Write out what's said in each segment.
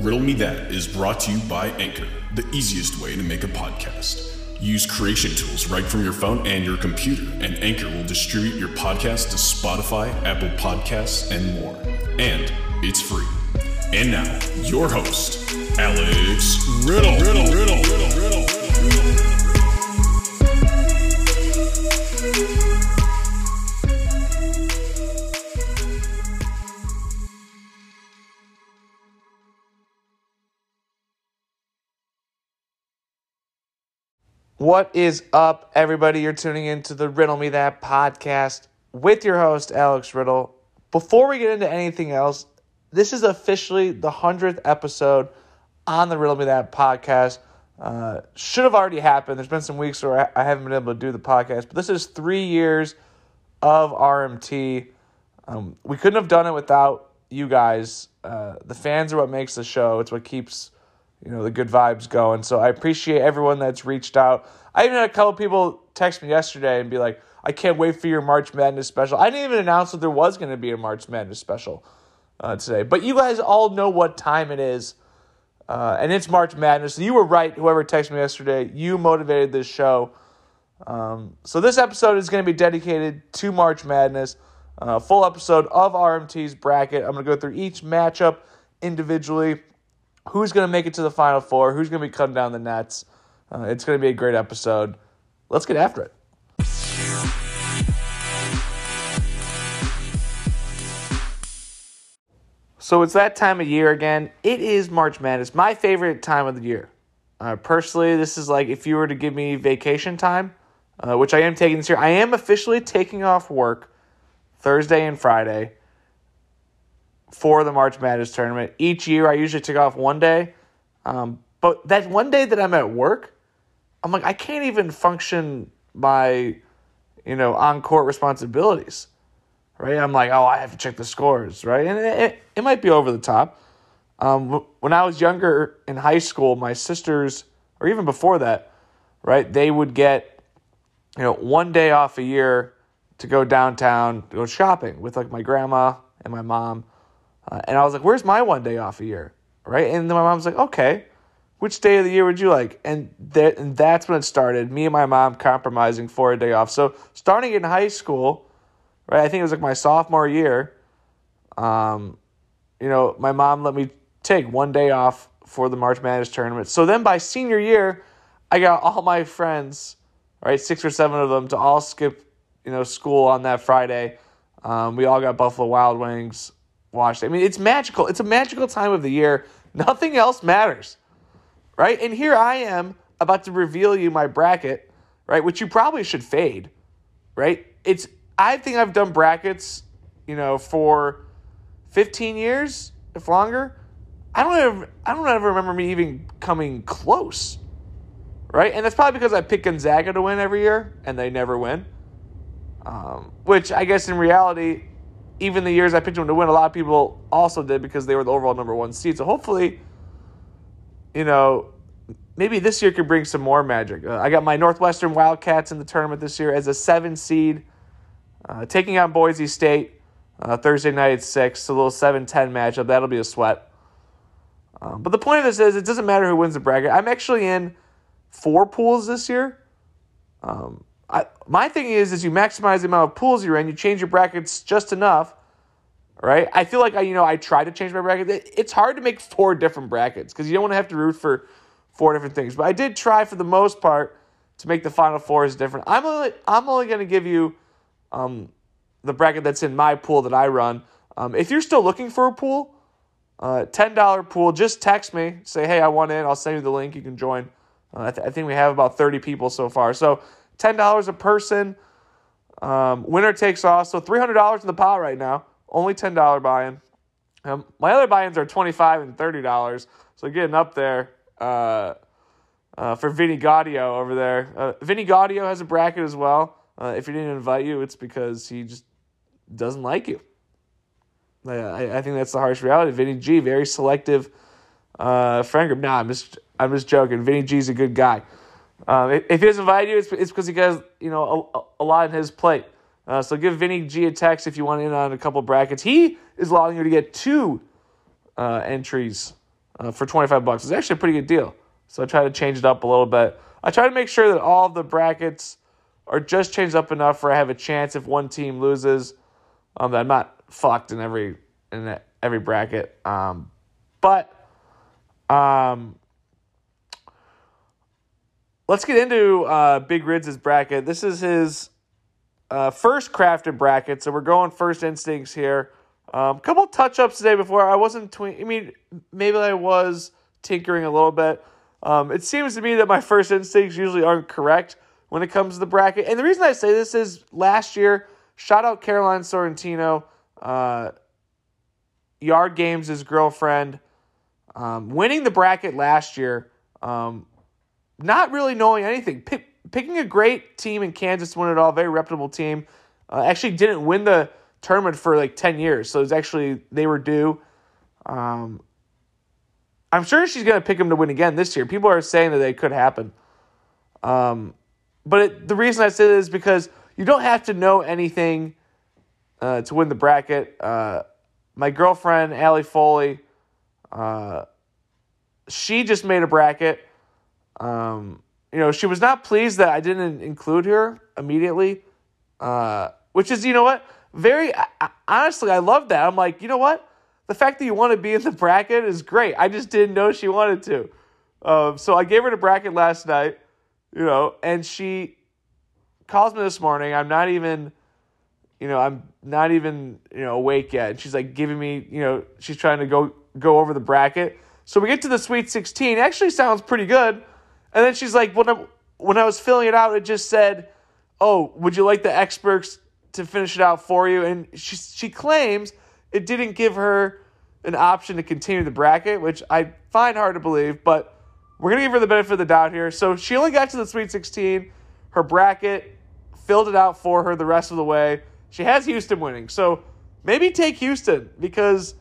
Riddle Me That is brought to you by Anchor, the easiest way to make a podcast. Use creation tools right from your phone and your computer, and Anchor will distribute your podcast to Spotify, Apple Podcasts, and more. And it's free. And now, your host, Alex Riddle. Riddle, Riddle, Riddle, Riddle, Riddle. What is up, everybody? You're tuning into the Riddle Me That podcast with your host, Alex Riddle. Before we get into anything else, this is officially the 100th episode on the Riddle Me That podcast. Uh, should have already happened. There's been some weeks where I haven't been able to do the podcast, but this is three years of RMT. Um, we couldn't have done it without you guys. Uh, the fans are what makes the show. It's what keeps you know the good vibes going. So I appreciate everyone that's reached out. I even had a couple people text me yesterday and be like, "I can't wait for your March Madness special." I didn't even announce that there was going to be a March Madness special uh, today, but you guys all know what time it is, uh, and it's March Madness. So you were right. Whoever texted me yesterday, you motivated this show. Um, so this episode is going to be dedicated to March Madness. Uh, full episode of RMT's bracket. I'm going to go through each matchup individually who's going to make it to the final four, who's going to be cutting down the nets. Uh, it's going to be a great episode. Let's get after it. So it's that time of year again. It is March Madness, my favorite time of the year. Uh, personally, this is like if you were to give me vacation time, uh, which I am taking this year. I am officially taking off work Thursday and Friday for the March Madness tournament. Each year, I usually take off one day, um, but that one day that I'm at work, I'm like I can't even function my, you know, on court responsibilities, right? I'm like, oh, I have to check the scores, right? And it, it, it might be over the top. Um, when I was younger in high school, my sisters, or even before that, right, they would get, you know, one day off a year to go downtown, to go shopping with like my grandma and my mom. Uh, and I was like, where's my one day off a year? Right. And then my mom's like, okay, which day of the year would you like? And, and that's when it started. Me and my mom compromising for a day off. So starting in high school, right, I think it was like my sophomore year, um, you know, my mom let me take one day off for the March Madness tournament. So then by senior year, I got all my friends, right, six or seven of them, to all skip, you know, school on that Friday. Um, we all got Buffalo Wild Wings watched. I mean, it's magical. It's a magical time of the year. Nothing else matters, right? And here I am about to reveal you my bracket, right? Which you probably should fade, right? It's I think I've done brackets, you know, for 15 years, if longer. I don't ever, I don't ever remember me even coming close, right? And that's probably because I pick Gonzaga to win every year, and they never win. Um, which I guess in reality, even the years I picked them to win, a lot of people also did because they were the overall number one seed. So hopefully, you know, maybe this year could bring some more magic. Uh, I got my Northwestern Wildcats in the tournament this year as a seven seed, uh, taking on Boise State uh, Thursday night at six. A little 7-10 matchup. That'll be a sweat. Um, but the point of this is, it doesn't matter who wins the bracket. I'm actually in four pools this year. Um, I, my thing is, is you maximize the amount of pools you're in, you change your brackets just enough, right? I feel like I, you know, I try to change my bracket. It, it's hard to make four different brackets because you don't want to have to root for four different things. But I did try for the most part to make the final four is different. I'm only, I'm only going to give you um, the bracket that's in my pool that I run. Um, if you're still looking for a pool, uh, ten dollar pool, just text me. Say, hey, I want in. I'll send you the link. You can join. Uh, I, th- I think we have about thirty people so far. So ten dollars a person. Um, winner takes all. So three hundred dollars in the pot right now. Only ten dollar buy-in. Um, my other buy-ins are twenty five and thirty dollars. So getting up there uh, uh, for Vinny Gaudio over there. Uh, Vinny Gaudio has a bracket as well. Uh, if he didn't invite you, it's because he just doesn't like you. I, I think that's the harsh reality. Vinny G, very selective uh, friend group. Nah, I'm just I'm just joking. Vinny G's a good guy. Um, if he doesn't invite you, it's, it's because he has you know a, a lot on his plate. Uh, so give Vinny G a text if you want in on a couple brackets. He is allowing you to get two uh, entries uh, for 25 bucks. It's actually a pretty good deal. So I try to change it up a little bit. I try to make sure that all of the brackets are just changed up enough where I have a chance if one team loses um, that I'm not fucked in every in every bracket. Um, but um, let's get into uh, Big Rids' bracket. This is his uh, first crafted bracket, so we're going first instincts here. A um, couple touch ups today before I wasn't. Tw- I mean, maybe I was tinkering a little bit. Um, it seems to me that my first instincts usually aren't correct when it comes to the bracket. And the reason I say this is last year, shout out Caroline Sorrentino, uh, Yard Games' girlfriend, um, winning the bracket last year, um, not really knowing anything. Pick, picking a great team in Kansas to win it all, very reputable team. Uh, actually didn't win the tournament for like 10 years. So it's actually, they were due. Um, I'm sure she's going to pick him to win again this year. People are saying that it could happen. Um, but it, the reason I say is because you don't have to know anything uh, to win the bracket. Uh, my girlfriend, Allie Foley, uh, she just made a bracket. Um, you know, she was not pleased that I didn't include her immediately, uh, which is, you know what, very honestly, I love that. I'm like, you know what? The fact that you want to be in the bracket is great. I just didn't know she wanted to. Um, so I gave her the bracket last night, you know, and she calls me this morning. I'm not even, you know, I'm not even, you know, awake yet. And she's like giving me, you know, she's trying to go go over the bracket. So we get to the Sweet 16. Actually sounds pretty good. And then she's like, when I, when I was filling it out, it just said, "Oh, would you like the experts to finish it out for you?" And she she claims it didn't give her an option to continue the bracket, which I find hard to believe, but we're going to give her the benefit of the doubt here. So she only got to the Sweet 16. Her bracket filled it out for her the rest of the way. She has Houston winning. So maybe take Houston because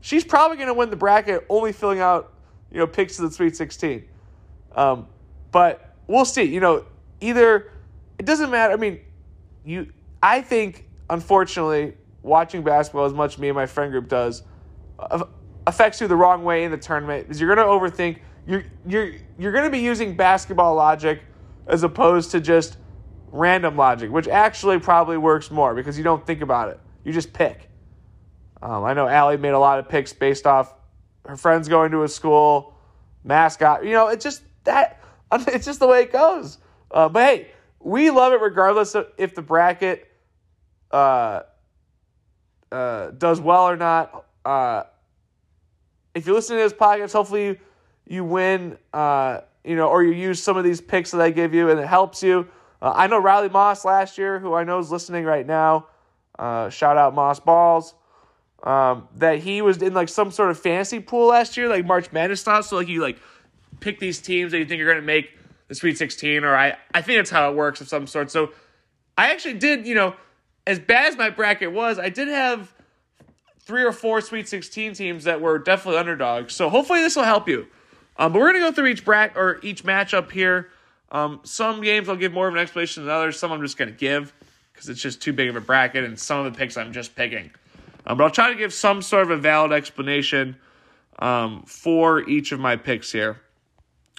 she's probably going to win the bracket only filling out, you know, picks to the Sweet 16. Um, but we'll see. You know, either it doesn't matter. I mean, you I think unfortunately watching basketball as much me and my friend group does affects you the wrong way in the tournament is you're going to overthink you're you're you're going to be using basketball logic as opposed to just random logic which actually probably works more because you don't think about it you just pick um, i know Allie made a lot of picks based off her friends going to a school mascot you know it's just that it's just the way it goes uh, but hey we love it regardless of if the bracket uh, uh, does well or not. Uh, if you're listening to this podcast, hopefully you, you win, uh, you know, or you use some of these picks that I give you and it helps you. Uh, I know Riley Moss last year, who I know is listening right now. Shout out Moss Balls. Um, that he was in like some sort of fantasy pool last year, like March Madness style. So like you like pick these teams that you think are going to make the Sweet 16, or I I think that's how it works of some sort. So I actually did, you know, as bad as my bracket was, I did have three or four Sweet 16 teams that were definitely underdogs. So hopefully this will help you. Um, but we're gonna go through each bracket or each matchup here. Um, some games I'll give more of an explanation than others. Some I'm just gonna give because it's just too big of a bracket, and some of the picks I'm just picking. Um, but I'll try to give some sort of a valid explanation um, for each of my picks here.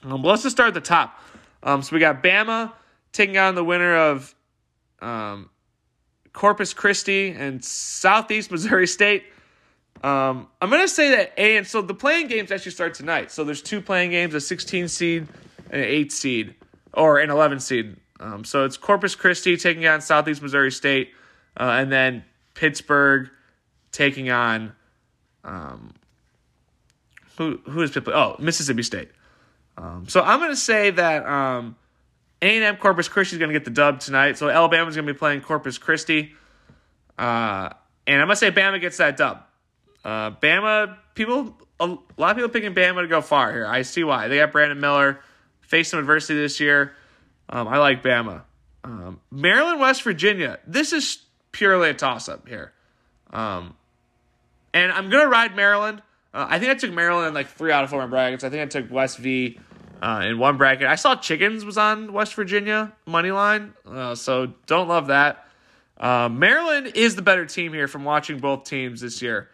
Um, let's just start at the top. Um, so we got Bama taking on the winner of um, Corpus Christi and Southeast Missouri State. Um, I'm gonna say that A and so the playing games actually start tonight. So there's two playing games: a 16 seed and an 8 seed, or an 11 seed. Um, so it's Corpus Christi taking on Southeast Missouri State, uh, and then Pittsburgh taking on um, who who is Pittsburgh? Oh, Mississippi State. Um, so I'm gonna say that um, a&M Corpus Christi is going to get the dub tonight. So Alabama's going to be playing Corpus Christi. Uh, and I'm going to say Bama gets that dub. Uh, Bama, people, a lot of people picking Bama to go far here. I see why. They got Brandon Miller, faced some adversity this year. Um, I like Bama. Um, Maryland, West Virginia. This is purely a toss up here. Um, and I'm going to ride Maryland. Uh, I think I took Maryland in like three out of four brackets. I think I took West V uh, in one bracket. I saw Chickens was on West Virginia money line, uh, so don't love that. Uh, Maryland is the better team here from watching both teams this year.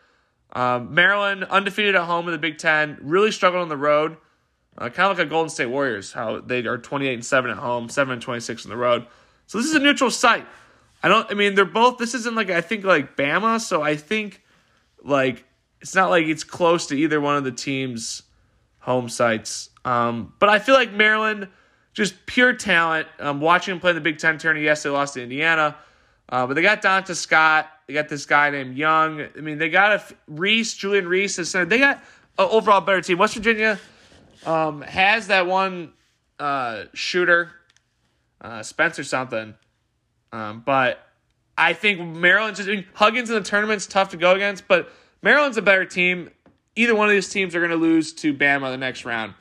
Um, Maryland undefeated at home in the Big Ten, really struggled on the road. Uh, kind of like a Golden State Warriors, how they are 28 and 7 at home, 7 and 26 on the road. So this is a neutral site. I don't I mean they're both this isn't like I think like Bama, so I think like it's not like it's close to either one of the teams' home sites. Um, but I feel like Maryland, just pure talent. Um, watching them play in the Big Ten tournament, yes, they lost to Indiana, uh, but they got Donta Scott. They got this guy named Young. I mean, they got a Reese, Julian Reese. They got an overall better team. West Virginia um, has that one uh, shooter, uh, Spencer something. Um, but I think Maryland's just I mean, Huggins in the tournament's tough to go against, but Maryland's a better team. Either one of these teams are going to lose to Bama the next round.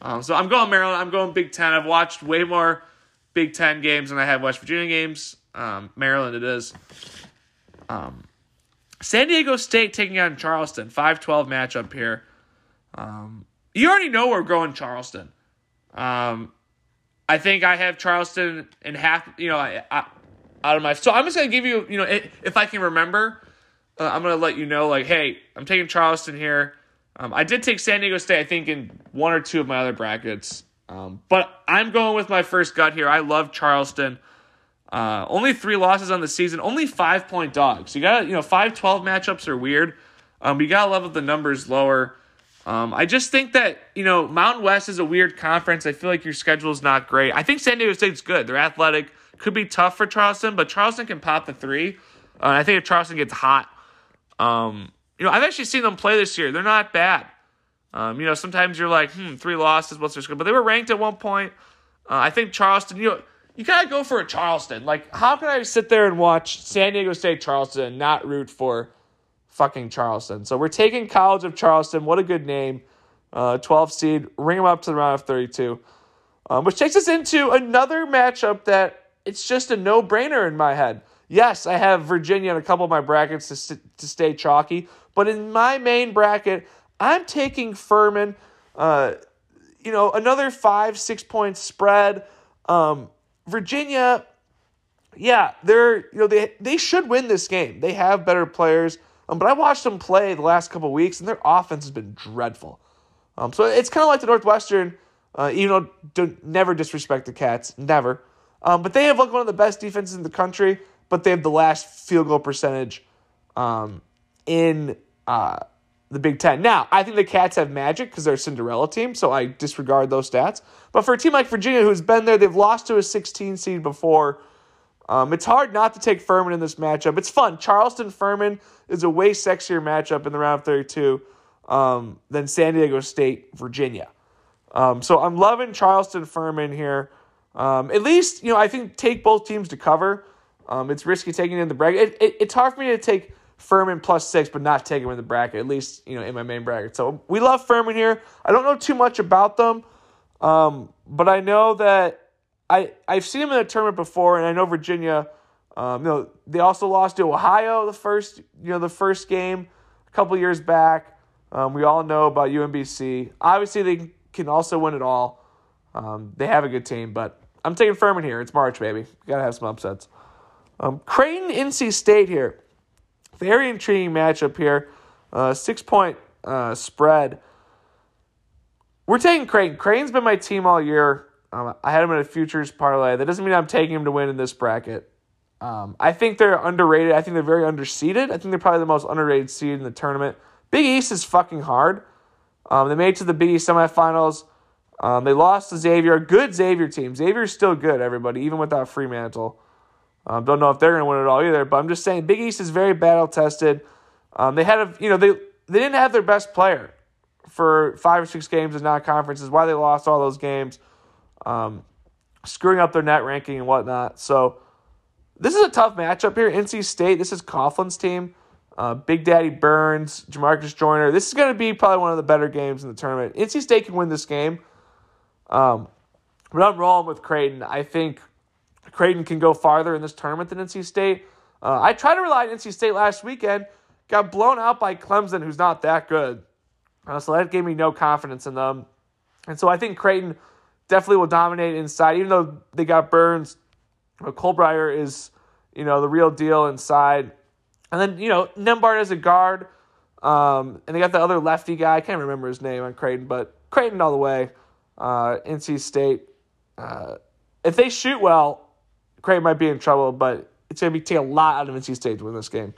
Um, so I'm going Maryland. I'm going Big Ten. I've watched way more Big Ten games than I have West Virginia games. Um, Maryland, it is. Um, San Diego State taking on Charleston. 5 12 matchup here. Um, you already know we're going Charleston. Um, I think I have Charleston in half, you know, I, I, out of my. So I'm just going to give you, you know, if I can remember, uh, I'm to let you know, like, hey, I'm taking Charleston here. Um, I did take San Diego State, I think, in one or two of my other brackets. Um, but I'm going with my first gut here. I love Charleston. Uh, only three losses on the season, only five point dogs. You got, you know, 5 12 matchups are weird. Um, you got to level the numbers lower. Um, I just think that, you know, Mountain West is a weird conference. I feel like your schedule is not great. I think San Diego State's good. They're athletic. Could be tough for Charleston, but Charleston can pop the three. Uh, I think if Charleston gets hot, um, you know, I've actually seen them play this year. They're not bad. Um, you know, sometimes you're like, hmm, three losses, what's their score? But they were ranked at one point. Uh, I think Charleston, you know, you gotta go for a Charleston. Like, how can I sit there and watch San Diego State Charleston and not root for fucking Charleston? So we're taking College of Charleston. What a good name. Uh, 12 seed, ring them up to the round of 32. Um, which takes us into another matchup that it's just a no brainer in my head. Yes, I have Virginia in a couple of my brackets to, to stay chalky, but in my main bracket, I'm taking Furman. Uh, you know, another five, six point spread. Um, Virginia, yeah, they're you know they they should win this game. They have better players, um, but I watched them play the last couple weeks, and their offense has been dreadful. Um, so it's kind of like the Northwestern. Uh, though don't, never disrespect the Cats, never. Um, but they have like one of the best defenses in the country but they have the last field goal percentage um, in uh, the Big Ten. Now, I think the Cats have magic because they're a Cinderella team, so I disregard those stats. But for a team like Virginia, who's been there, they've lost to a 16 seed before. Um, it's hard not to take Furman in this matchup. It's fun. Charleston Furman is a way sexier matchup in the round of 32 um, than San Diego State Virginia. Um, so I'm loving Charleston Furman here. Um, at least, you know, I think take both teams to cover. Um, it's risky taking in the bracket. It, it, it's hard for me to take Furman plus six, but not take him in the bracket, at least, you know, in my main bracket. So we love Furman here. I don't know too much about them, um, but I know that I, I've seen them in a tournament before, and I know Virginia, um, you know, they also lost to Ohio the first, you know, the first game a couple years back. Um, we all know about UMBC. Obviously, they can also win it all. Um, they have a good team, but I'm taking Furman here. It's March, baby. Gotta have some upsets. Um, Creighton, NC State here. Very intriguing matchup here. Uh, six point uh, spread. We're taking Creighton. Creighton's been my team all year. Um, I had him in a futures parlay. That doesn't mean I'm taking him to win in this bracket. Um, I think they're underrated. I think they're very underseeded. I think they're probably the most underrated seed in the tournament. Big East is fucking hard. Um, they made it to the Big East semifinals. Um, they lost to Xavier, good Xavier team. Xavier's still good, everybody, even without Freemantle. Um, don't know if they're going to win it all either, but I'm just saying Big East is very battle tested. Um, they had a, you know, they they didn't have their best player for five or six games in non conferences. Why they lost all those games, um, screwing up their net ranking and whatnot. So this is a tough matchup here. NC State. This is Coughlin's team. Uh, Big Daddy Burns, Jamarcus Joyner. This is going to be probably one of the better games in the tournament. NC State can win this game. Um, but I'm rolling with Creighton. I think Creighton can go farther in this tournament than NC State. Uh, I tried to rely on NC State last weekend, got blown out by Clemson, who's not that good. Uh, so that gave me no confidence in them. And so I think Creighton definitely will dominate inside, even though they got Burns. Uh, Kalkbrenner is, you know, the real deal inside. And then, you know, Nembhard as a guard. Um, and they got the other lefty guy. I can't remember his name on Creighton, but Creighton all the way. Uh, NC State. Uh, if they shoot well, Creighton might be in trouble, but it's going to be take a lot out of NC State to win this game.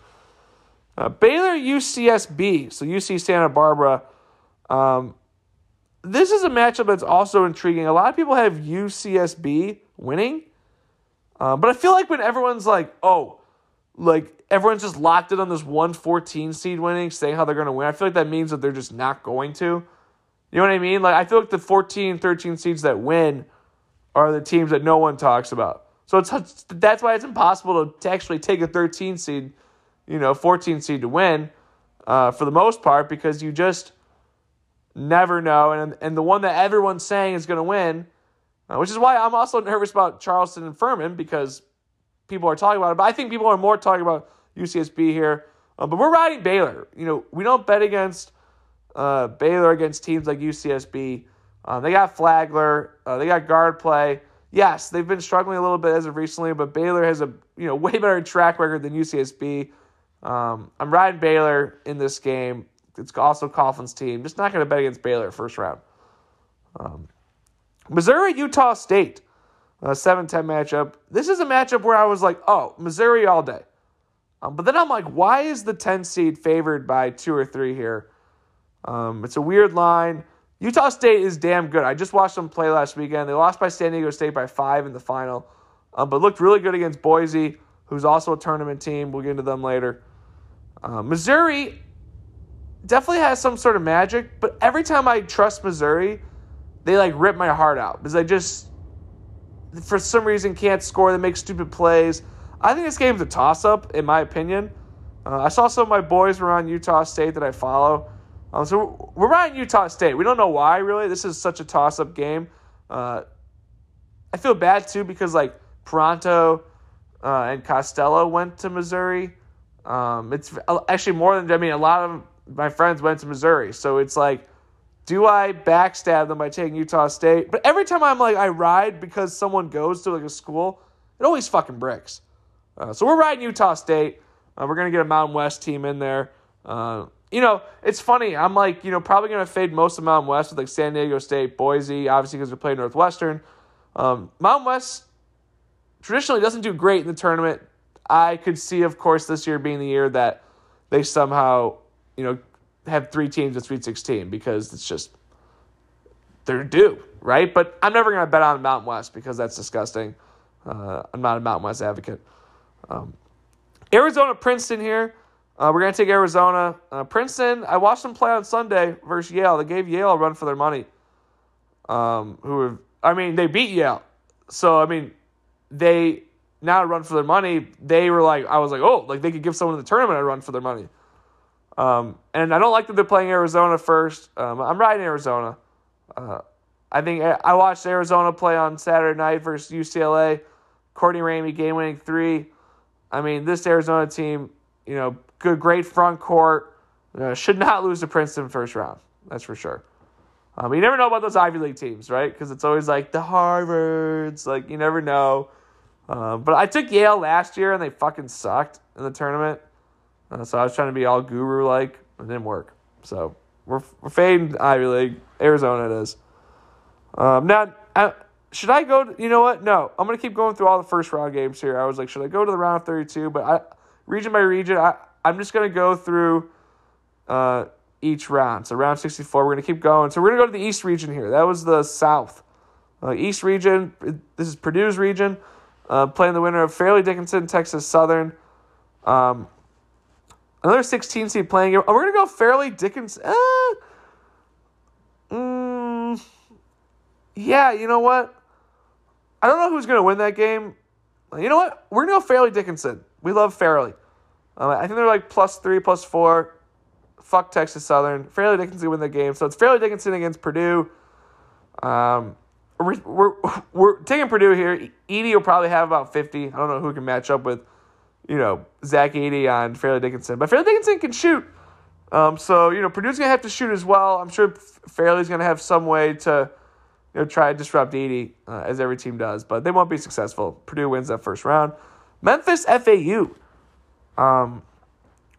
Uh, Baylor UCSB, so UC Santa Barbara. Um, this is a matchup that's also intriguing. A lot of people have UCSB winning, uh, but I feel like when everyone's like, oh, like everyone's just locked in on this 114 seed winning, saying how they're going to win, I feel like that means that they're just not going to. You know what I mean? Like, I feel like the 14, 13 seeds that win are the teams that no one talks about. So it's that's why it's impossible to, to actually take a 13 seed, you know, 14 seed to win uh, for the most part because you just never know. And, and the one that everyone's saying is going to win, uh, which is why I'm also nervous about Charleston and Furman because people are talking about it. But I think people are more talking about UCSB here. Uh, but we're riding Baylor. You know, we don't bet against uh, Baylor against teams like UCSB. Uh, they got Flagler. Uh, they got guard play. Yes, they've been struggling a little bit as of recently, but Baylor has a you know way better track record than UCSB. Um, I'm riding Baylor in this game. It's also Coughlin's team. Just not going to bet against Baylor first round. Um, Missouri, Utah State, a 7 10 matchup. This is a matchup where I was like, oh, Missouri all day. Um, but then I'm like, why is the 10 seed favored by two or three here? Um, it's a weird line. Utah State is damn good. I just watched them play last weekend. They lost by San Diego State by five in the final, um, but looked really good against Boise, who's also a tournament team. We'll get into them later. Uh, Missouri, definitely has some sort of magic, but every time I trust Missouri, they like rip my heart out because I just, for some reason, can't score. They make stupid plays. I think this game's a toss up, in my opinion. Uh, I saw some of my boys were on Utah State that I follow. Um, so we're riding Utah State. We don't know why, really. This is such a toss up game. Uh, I feel bad, too, because like Pronto uh, and Costello went to Missouri. Um, it's actually more than, I mean, a lot of my friends went to Missouri. So it's like, do I backstab them by taking Utah State? But every time I'm like, I ride because someone goes to like a school, it always fucking bricks. Uh, so we're riding Utah State. Uh, we're gonna get a Mountain West team in there. Uh, you know, it's funny. I'm like, you know, probably gonna fade most of Mountain West with like San Diego State, Boise, obviously because we play Northwestern. Um, Mountain West traditionally doesn't do great in the tournament. I could see, of course, this year being the year that they somehow you know, have three teams in Sweet 16 because it's just they're due, right? But I'm never going to bet on Mountain West because that's disgusting. Uh, I'm not a Mountain West advocate. Um, Arizona Princeton here. Uh, we're going to take Arizona. Uh, Princeton, I watched them play on Sunday versus Yale. They gave Yale a run for their money. Um, who have, I mean, they beat Yale. So, I mean, they now run for their money. They were like, I was like, oh, like they could give someone in the tournament a run for their money. Um, and I don't like that they're playing Arizona first. Um, I'm riding Arizona. Uh, I think I watched Arizona play on Saturday night versus UCLA. Courtney Ramey game winning three. I mean, this Arizona team, you know, good, great front court. Uh, should not lose to Princeton first round. That's for sure. Um, you never know about those Ivy League teams, right? Because it's always like the Harvards. Like you never know. Uh, but I took Yale last year and they fucking sucked in the tournament. Uh, so I was trying to be all guru like. It didn't work. So we're, we're fading Ivy League. Arizona it is. Um, now, I, should I go? To, you know what? No, I'm gonna keep going through all the first round games here. I was like, should I go to the round of 32? But I, region by region, I I'm just gonna go through uh, each round. So round 64, we're gonna keep going. So we're gonna go to the East region here. That was the South. Uh, East region. This is Purdue's region. Uh, playing the winner of Fairleigh Dickinson, Texas Southern. Um, Another 16 seed playing. Oh, we're going to go Fairleigh Dickinson. Uh, mm, yeah, you know what? I don't know who's going to win that game. You know what? We're going to go Fairleigh Dickinson. We love Fairleigh. Uh, I think they're like plus three, plus four. Fuck Texas Southern. Fairleigh Dickinson win the game. So it's Fairleigh Dickinson against Purdue. Um, we're, we're, we're taking Purdue here. Edey will probably have about 50. I don't know who can match up with you know, Zach Edey on Fairleigh Dickinson. But Fairleigh Dickinson can shoot. Um, so, you know, Purdue's going to have to shoot as well. I'm sure Fairleigh's going to have some way to, you know, try to disrupt Edey, uh, as every team does. But they won't be successful. Purdue wins that first round. Memphis FAU. Um,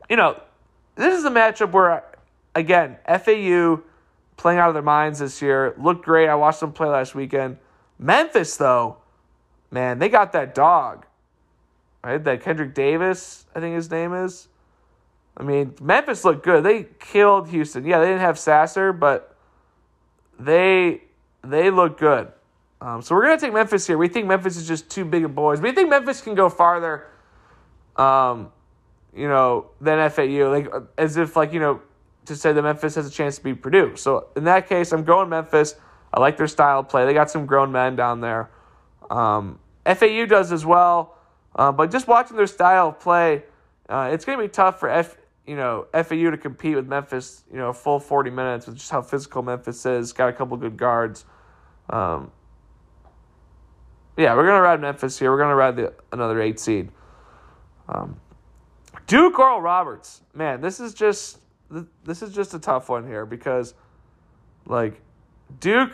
you know, this is a matchup where, again, FAU playing out of their minds this year looked great. I watched them play last weekend. Memphis, though, man, they got that dog, right? That Kendric Davis, I think his name is. I mean, Memphis looked good. They killed Houston. Yeah, they didn't have Sasser, but they they look good. Um, so we're gonna take Memphis here. We think Memphis is just too big of boys. We think Memphis can go farther, um, you know, than FAU. Like as if like you know to say that Memphis has a chance to beat Purdue. So in that case, I'm going Memphis. I like their style of play. They got some grown men down there. Um, FAU does as well, uh, but just watching their style of play, uh, it's going to be tough for F, you know FAU to compete with Memphis. You know, a full 40 minutes with just how physical Memphis is. Got a couple good guards. Um, yeah, we're gonna ride Memphis here. We're gonna ride the another eight seed. Um, Duke Oral Roberts, man, this is just this is just a tough one here because, like, Duke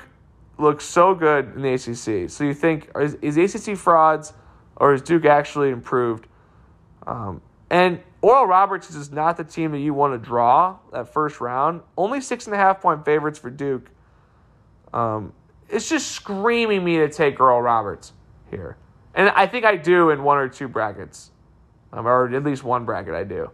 looks so good in the ACC. So you think is, is ACC frauds or is Duke actually improved? Um, and Oral Roberts is not the team that you want to draw that first round. Only six and a half point favorites for Duke. Um, it's just screaming me to take Oral Roberts here. And I think I do in one or two brackets, or at least one bracket I do.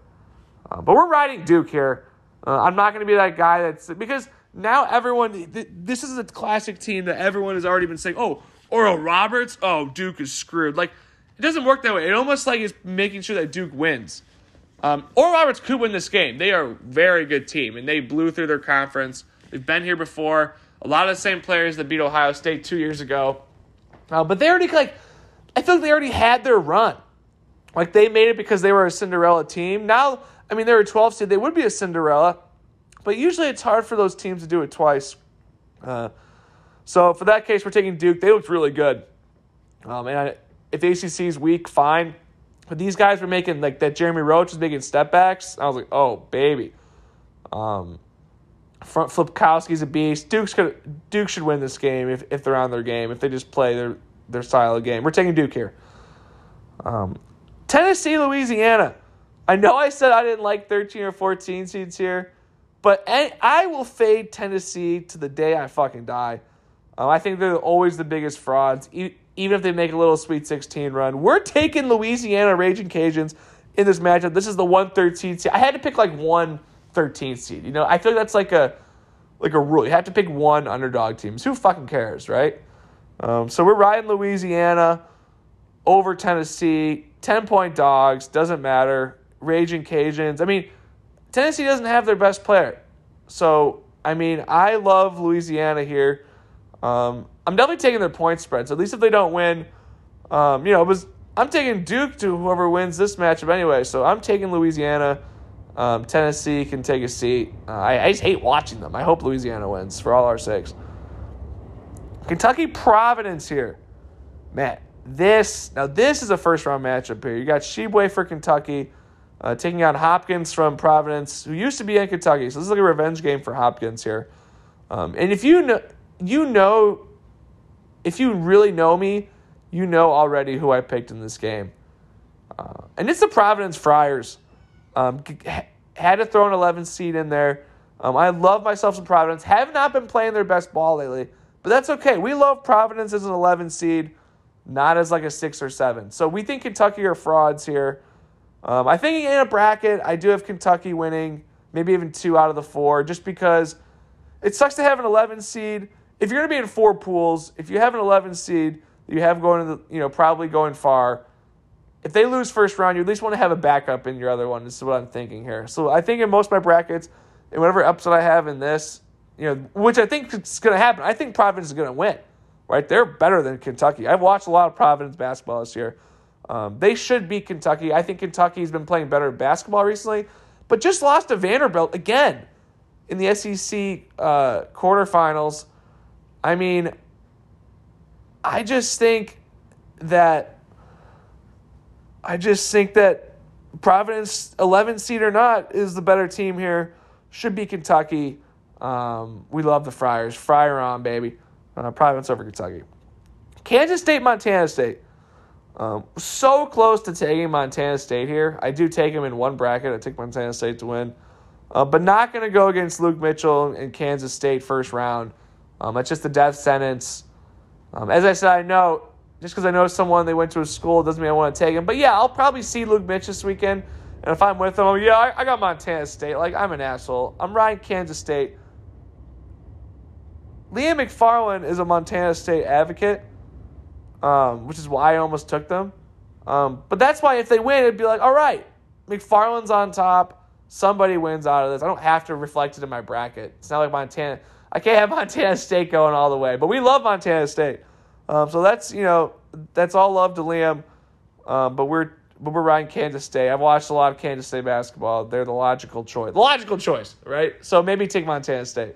Uh, but we're riding Duke here. Uh, I'm not going to be that guy that's because now everyone. Th- this is a classic team that everyone has already been saying. Oh, Oral Roberts. Oh, Duke is screwed. Like it doesn't work that way. It almost like is making sure that Duke wins. Um, Oral Roberts could win this game. They are a very good team, and they blew through their conference. They've been here before. A lot of the same players that beat Ohio State two years ago. Uh, but they already like, I feel like they already had their run. Like they made it because they were a Cinderella team. Now I mean, they're a 12 seed. They would be a Cinderella, but usually it's hard for those teams to do it twice. Uh, so for that case, we're taking Duke. They looked really good. Um, and I, if ACC is weak, fine. But these guys were making like that. Jeremy Roach was making step backs. I was like, oh baby. Um, front Filipowski's a beast. Duke's could Duke should win this game if, if they're on their game. If they just play their their style of game. We're taking Duke here. Um, Tennessee, Louisiana. I know I said I didn't like 13 or 14 seeds here, but I will fade Tennessee to the day I fucking die. Um, I think they're always the biggest frauds, even if they make a little Sweet 16 run. We're taking Louisiana Raging Cajuns in this matchup. This is the 113 seed. I had to pick like one 13 seed. You know, I feel like that's like a like a rule. You have to pick one underdog teams. Who fucking cares, right? Um, so we're riding Louisiana over Tennessee. 10 point dogs, doesn't matter. Raging Cajuns. I mean, Tennessee doesn't have their best player. So, I mean, I love Louisiana here. Um, I'm definitely taking their point spreads. At least if they don't win, um, you know, it was I'm taking Duke to whoever wins this matchup anyway. So I'm taking Louisiana. Um, Tennessee can take a seat. Uh, I, I just hate watching them. I hope Louisiana wins for all our sakes. Kentucky Providence here, man. This now this is a first round matchup here. You got Tshiebwe for Kentucky uh, taking on Hopkins from Providence, who used to be in Kentucky. So this is like a revenge game for Hopkins here. Um, and if you know, you know, if you really know me, you know already who I picked in this game. Uh, and it's the Providence Friars. Um, had to throw an 11 seed in there. Um, I love myself some Providence. Have not been playing their best ball lately, but that's okay. We love Providence as an 11 seed, not as like a six or seven. So we think Kentucky are frauds here. Um, I think in a bracket, I do have Kentucky winning, maybe even two out of the four, just because it sucks to have an 11 seed. If you're going to be in four pools, if you have an 11 seed, you have going to the, you know, probably going far. If they lose first round, you at least want to have a backup in your other one. This is what I'm thinking here. So I think in most of my brackets, and whatever upset I have in this, you know, which I think is going to happen, I think Providence is going to win. Right? They're better than Kentucky. I've watched a lot of Providence basketball this year. Um, they should beat Kentucky. I think Kentucky's been playing better basketball recently, but just lost to Vanderbilt again in the SEC uh, quarterfinals. I mean, I just think that I just think that Providence, 11 seed or not, is the better team here. Should be Kentucky. Um, we love the Friars. Friar on, baby. Uh, Providence over Kentucky. Kansas State, Montana State. Um, so close to taking Montana State here. I do take them in one bracket. I take Montana State to win. uh, but not going to go against Luke Mitchell in Kansas State first round. Um, that's just a death sentence. Um, as I said, I know just because I know someone they went to a school doesn't mean I want to take him. But yeah, I'll probably see Luke Mitch this weekend. And if I'm with him, I'm, yeah, I, I got Montana State. Like, I'm an asshole. I'm riding Kansas State. Liam McFarland is a Montana State advocate, um, which is why I almost took them. Um, but that's why if they win, it'd be like, all right, McFarland's on top. Somebody wins out of this. I don't have to reflect it in my bracket. It's not like Montana. I can't have Montana State going all the way, but we love Montana State. Um, so that's you know that's all love to Liam, um, but we're but we're riding Kansas State. I've watched a lot of Kansas State basketball. They're the logical choice. The logical choice, right? So maybe take Montana State.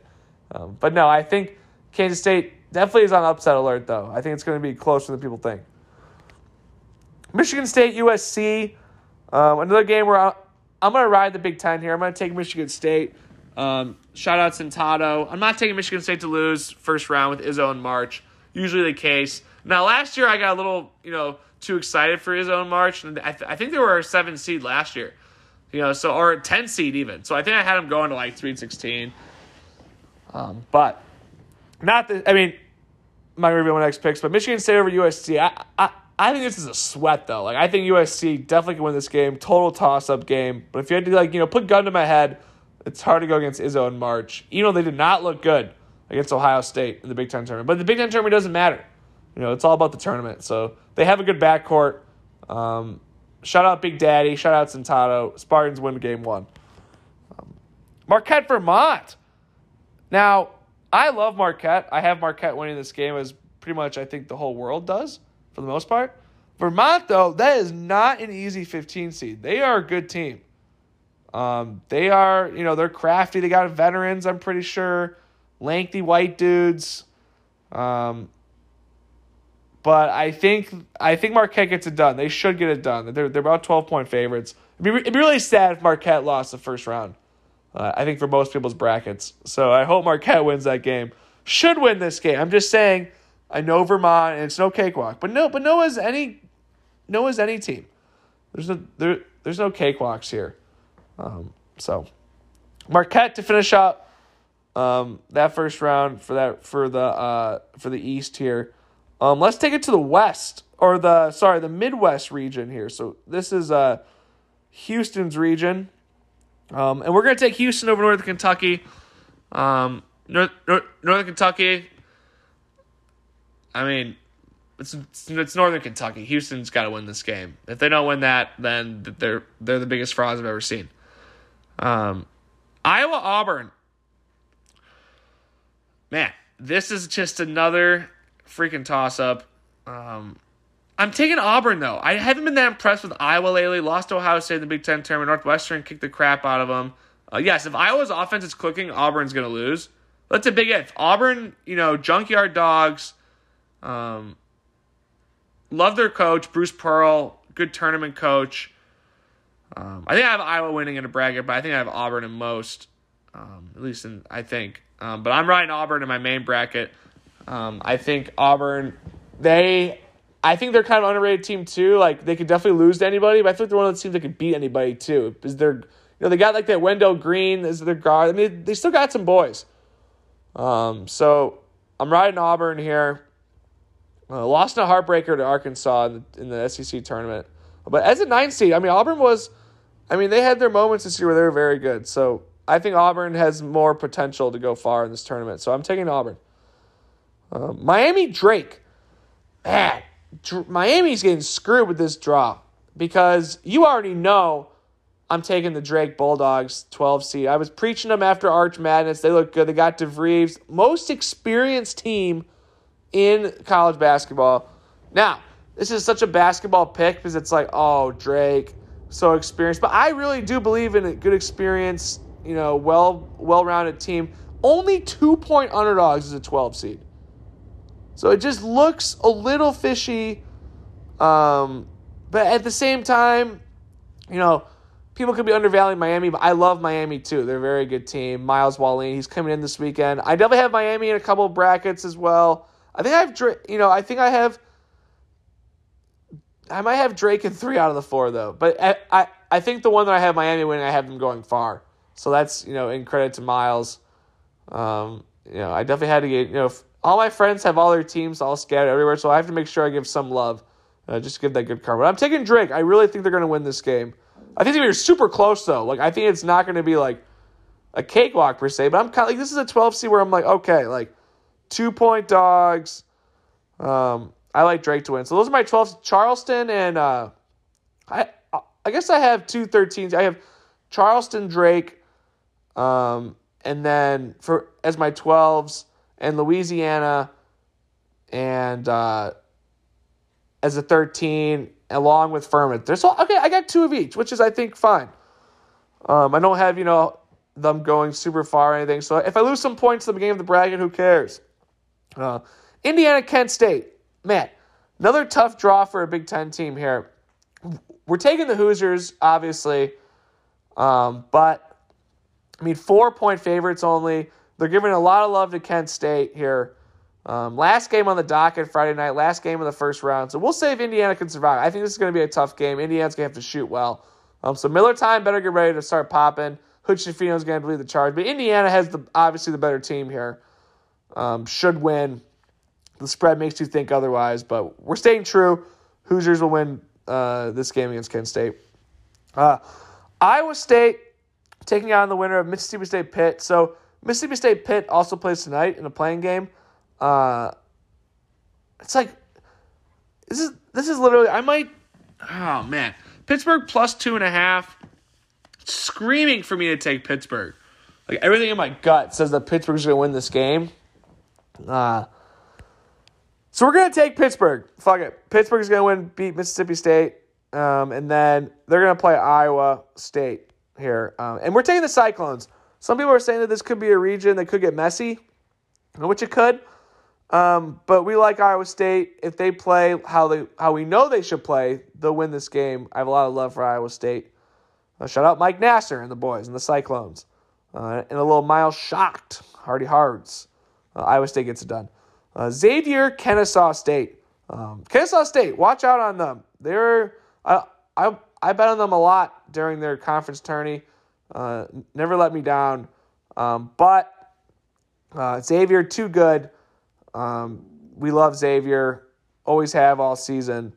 Um, but no, I think Kansas State definitely is on upset alert, though. I think it's going to be closer than people think. Michigan State, USC. Um, another game where I'm going to ride the Big Ten here. I'm going to take Michigan State. Um, shout out Sentato. I'm not taking Michigan State to lose first round with Izzo in March. Usually the case. Now, last year I got a little, you know, too excited for Izzo in March, and I, th- I think they were a seven seed last year, you know, so or ten seed even. So I think I had them going to like three sixteen. Um, but not the. I mean, my review on next picks, but Michigan State over USC. I, I I think this is a sweat though. Like I think USC definitely can win this game. Total toss up game. But if you had to like you know put gun to my head, it's hard to go against Izzo in March. Even though they did not look good against Ohio State in the Big Ten tournament. But the Big Ten tournament doesn't matter. You know, it's all about the tournament. So they have a good backcourt. Um, shout out Big Daddy. Shout out Sentato. Spartans win game one. Um, Marquette, Vermont. Now, I love Marquette. I have Marquette winning this game as pretty much I think the whole world does for the most part. Vermont, though, that is not an easy 15 seed. They are a good team. Um, they are, you know, they're crafty. They got veterans, I'm pretty sure. Lengthy white dudes. Um, but I think I think Marquette gets it done. They should get it done. They're they're about twelve point favorites. It'd be, it'd be really sad if Marquette lost the first round. Uh, I think for most people's brackets. So I hope Marquette wins that game. Should win this game. I'm just saying. I know Vermont, and it's no cakewalk, but no, but Noah's any, Noah's any team. There's no there, there's no cakewalks here. Um, so Marquette to finish up um, that first round for that for the uh, for the East here. Um, let's take it to the West or the sorry the Midwest region here. So this is uh, Houston's region, um, and we're gonna take Houston over Northern Kentucky. Um, North, Northern Kentucky. I mean, it's, it's Northern Kentucky. Houston's got to win this game. If they don't win that, then they're they're the biggest frauds I've ever seen. Um, Iowa Auburn. Man, this is just another freaking toss up. Um, I'm taking Auburn though. I haven't been that impressed with Iowa lately. Lost Ohio State in the Big Ten tournament. Northwestern kicked the crap out of them. Uh, yes, if Iowa's offense is clicking, Auburn's going to lose. That's a big if. Auburn, you know, junkyard dogs. Um, love their coach, Bruce Pearl, good tournament coach. Um, I think I have Iowa winning in a bracket, but I think I have Auburn in most, um, at least in I think. Um, but I'm riding Auburn in my main bracket. Um, I think Auburn, they, I think they're kind of underrated team too. Like they could definitely lose to anybody, but I think they're one of the teams that could beat anybody too. Is they're, you know, they got like that Wendell Green as their guard. I mean, they still got some boys. Um, so I'm riding Auburn here. Uh, lost in a heartbreaker to Arkansas in the, in the SEC tournament, but as a nine seed, I mean Auburn was, I mean they had their moments this year where they were very good. So I think Auburn has more potential to go far in this tournament. So I'm taking Auburn. Uh, Miami Drake. Man, Miami's getting screwed with this draw because you already know I'm taking the Drake Bulldogs 12 seed. I was preaching them after Arch Madness. They look good. They got DeVries, most experienced team in college basketball. Now, this is such a basketball pick because it's like, oh, Drake, so experienced. But I really do believe in a good experience, you know, well well rounded team. Only two point underdogs is a 12 seed. So it just looks a little fishy. Um, but at the same time, you know, people could be undervaluing Miami, but I love Miami too. They're a very good team. Miles Walline, he's coming in this weekend. I definitely have Miami in a couple brackets as well. I think I have, you know, I think I have, I might have Drake in three out of the four though. But I, I, I think the one that I have Miami winning, I have them going far. So that's you know in credit to Miles. Um, you know, I definitely had to get you know all my friends have all their teams all scattered everywhere, so I have to make sure I give some love, uh, just give that good karma. But I'm taking Drake. I really think they're going to win this game. I think they're super close though. Like I think it's not going to be like a cakewalk per se, but I'm kind of like this is a 12 C where I'm like okay, like two point dogs. Um, I like Drake to win. So those are my 12s. Charleston and uh, I I guess I have two 13s. I have Charleston, Drake, um, and then for as my 12s and Louisiana and uh, as a 13 along with Furman. There's okay, I got two of each, which is I think fine. Um, I don't have, you know, them going super far or anything. So if I lose some points in the beginning of the bracket, who cares? Uh, Indiana, Kent State. Man, another tough draw for a Big Ten team here. We're taking the Hoosiers, obviously, um, but I mean, four point favorites only. They're giving a lot of love to Kent State here. Um, last game on the docket Friday night, last game of the first round. So we'll see if Indiana can survive. I think this is going to be a tough game. Indiana's going to have to shoot well. Um, so Miller time better get ready to start popping. Hood Schifino's going to lead the charge. But Indiana has the obviously the better team here. Um, should win. The spread makes you think otherwise, but we're staying true. Hoosiers will win uh, this game against Kent State. Uh, Iowa State taking on the winner of Mississippi State Pitt. So Mississippi State Pitt also plays tonight in a playing game. Uh, it's like this is this is literally I might oh man. Pittsburgh plus two and a half. Screaming for me to take Pittsburgh. Like everything in my gut says that Pittsburgh's gonna win this game. Uh so we're gonna take Pittsburgh. Fuck it. Pittsburgh's gonna win beat Mississippi State. Um, and then they're gonna play Iowa State here. Um, and we're taking the Cyclones some people are saying that this could be a region that could get messy which it could um, but we like Iowa State. If they play how they how we know they should play, they'll win this game. I have a lot of love for Iowa State. Uh, shout out Mike Nasser and the boys and the Cyclones. Uh, and a little Miles shocked. Hardy Hards. Uh, Iowa State gets it done. Uh, Xavier, Kennesaw State. Um, Kennesaw State, watch out on them. They're I I I bet on them a lot during their conference tourney. Uh, never let me down. Um, but uh, Xavier too good. Um, we love Xavier, always have all season.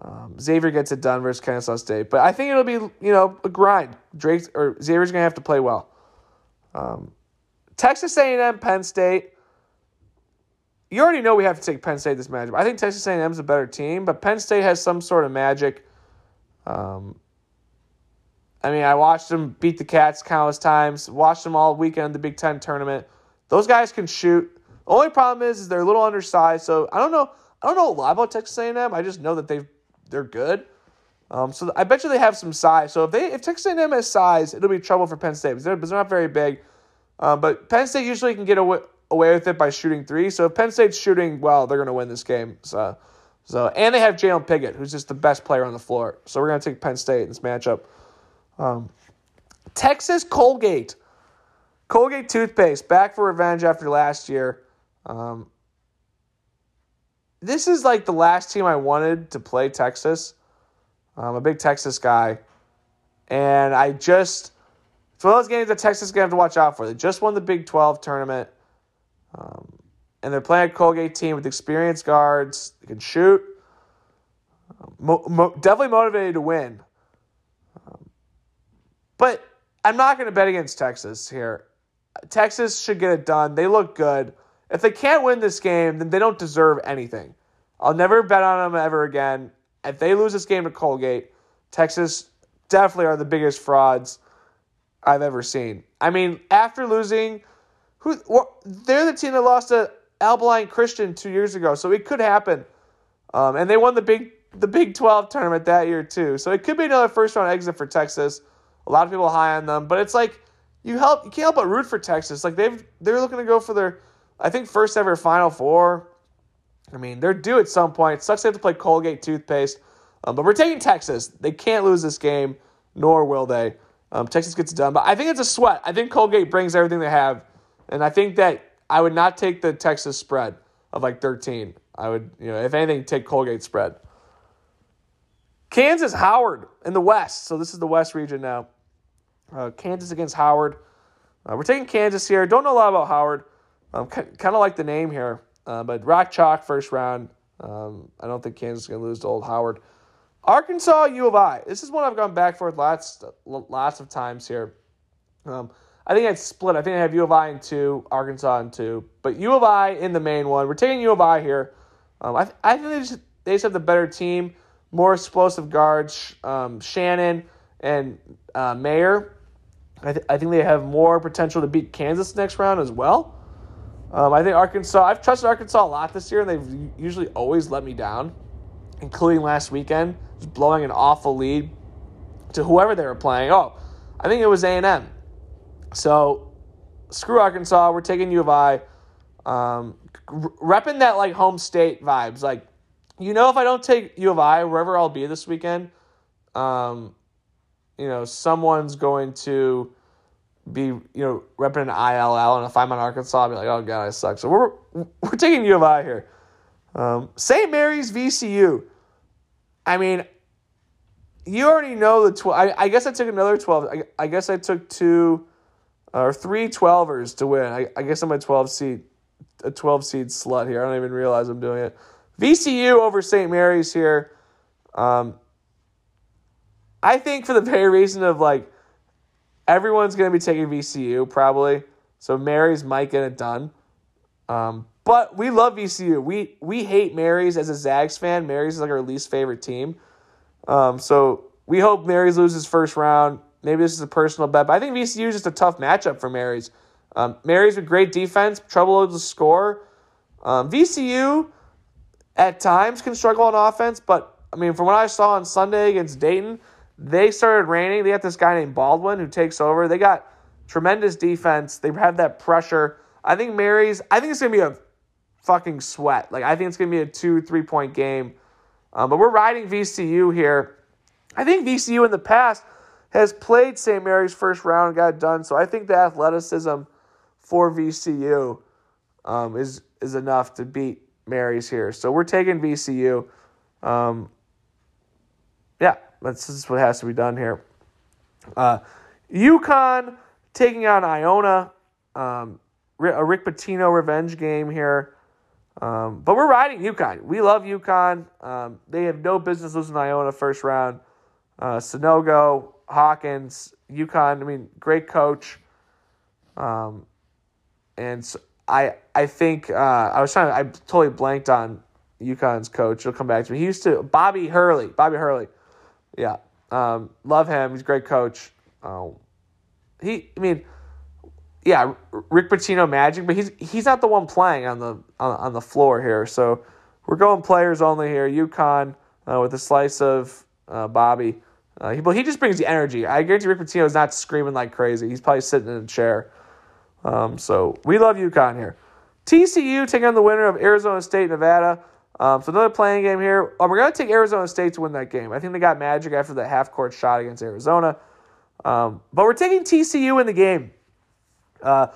Um, Xavier gets it done versus Kennesaw State, but I think it'll be you know a grind. Drake or Xavier's gonna have to play well. Um, Texas A&M, Penn State. You already know we have to take Penn State this matchup. I think Texas A&M is a better team, but Penn State has some sort of magic. Um, I mean, I watched them beat the Cats countless times. Watched them all weekend the Big Ten tournament. Those guys can shoot. Only problem is, is they're a little undersized. So I don't know. I don't know a lot about Texas A&M. I just know that they they're good. Um, so I bet you they have some size. So if they if Texas A&M has size, it'll be trouble for Penn State because they're, they're, not very big. Um, but Penn State usually can get away, away with it by shooting three. So if Penn State's shooting well, they're going to win this game. So so and they have Jalen Pickett, who's just the best player on the floor. So we're going to take Penn State in this matchup. Um, Texas Colgate. Colgate toothpaste back for revenge after last year. Um, this is like the last team I wanted to play Texas. I'm a big Texas guy. And I just, it's one of those games that Texas is going to have to watch out for. They just won the Big 12 tournament. Um, and they're playing a Colgate team with experienced guards. They can shoot. Mo- mo- definitely motivated to win. But I'm not going to bet against Texas here. Texas should get it done. They look good. If they can't win this game, then they don't deserve anything. I'll never bet on them ever again. If they lose this game to Colgate, Texas definitely are the biggest frauds I've ever seen. I mean, after losing, who they're the team that lost to Abilene Christian two years ago, so it could happen. Um, and they won the big the Big Twelve tournament that year too, so it could be another first round exit for Texas. A lot of people high on them, but it's like you help you can't help but root for Texas. Like they've they're looking to go for their I think first ever Final Four. I mean, they're due at some point. It sucks they have to play Colgate toothpaste. Um, but we're taking Texas. They can't lose this game, nor will they. Um, Texas gets done. But I think it's a sweat. I think Colgate brings everything they have. And I think that I would not take the Texas spread of like 13. I would, you know, if anything, take Colgate spread. Kansas Howard in the West. So this is the West region now. Uh, Kansas against Howard. Uh, we're taking Kansas here. Don't know a lot about Howard. Um, kind of like the name here, uh, but Rock Chalk first round. Um, I don't think Kansas is going to lose to Old Howard. Arkansas U of I. This is one I've gone back forth lots lots of times here. Um, I think it's split. I think I have U of I in two, Arkansas in two, but U of I in the main one. We're taking U of I here. Um, I, I think they just, they just have the better team, more explosive guards. Um, Shannon and uh, Mayer. I, th- I think they have more potential to beat Kansas next round as well. Um, I think Arkansas. I've trusted Arkansas a lot this year, and they've usually always let me down, including last weekend, just blowing an awful lead to whoever they were playing. Oh, I think it was A and M. So screw Arkansas. We're taking U of I. Um, repping that like home state vibes. Like, you know, if I don't take U of I, wherever I'll be this weekend, um, you know, someone's going to be, you know, repping an ILL. And if I'm in Arkansas, I'll be like, oh, God, I suck. So we're, we're taking U of I here. Um, St. Mary's VCU. I mean, you already know the 12. I, I guess I took another 12. I, I guess I took two or three 12ers to win. I, I guess I'm a 12 seed, a 12 seed slut here. I don't even realize I'm doing it. VCU over St. Mary's here. Um, I think for the very reason of like everyone's going to be taking VCU probably, so Mary's might get it done. Um, but we love VCU. We we hate Mary's as a Zags fan. Mary's is like our least favorite team. Um, so we hope Mary's loses first round. Maybe this is a personal bet, but I think VCU is just a tough matchup for Mary's. Um, Mary's with great defense, trouble to score. Um, VCU at times can struggle on offense, but I mean, from what I saw on Sunday against Dayton, they started raining. They got this guy named Baldwin who takes over. They got tremendous defense. They have that pressure. I think Mary's. I think it's gonna be a fucking sweat. Like I think it's gonna be a two three point game. Um, but we're riding VCU here. I think VCU in the past has played St. Mary's first round and got done. So I think the athleticism for VCU um, is is enough to beat Mary's here. So we're taking VCU. Um, yeah, that's just what has to be done here. Uh, UConn taking on Iona. Um, a Rick Pitino revenge game here. Um, but we're riding UConn. We love UConn. Um, they have no business losing Iona first round. Uh, Sanogo, Hawkins, UConn. I mean, great coach. Um, and I I think uh, I was trying. To, I totally blanked on UConn's coach. He'll come back to me. He used to Bobby Hurley. Bobby Hurley. Yeah, um, love him. He's a great coach. Um, he, I mean, yeah, Rick Pitino magic, but he's he's not the one playing on the on, on the floor here. So we're going players only here. UConn uh, with a slice of uh, Bobby. Uh, he, but he just brings the energy. I guarantee Rick Pitino is not screaming like crazy. He's probably sitting in a chair. Um, so we love UConn here. TCU taking on the winner of Arizona State, Nevada. Um, so another playing game here. Um, we're going to take Arizona State to win that game. I think they got magic after the half court shot against Arizona. Um, but we're taking TCU in the game. Uh,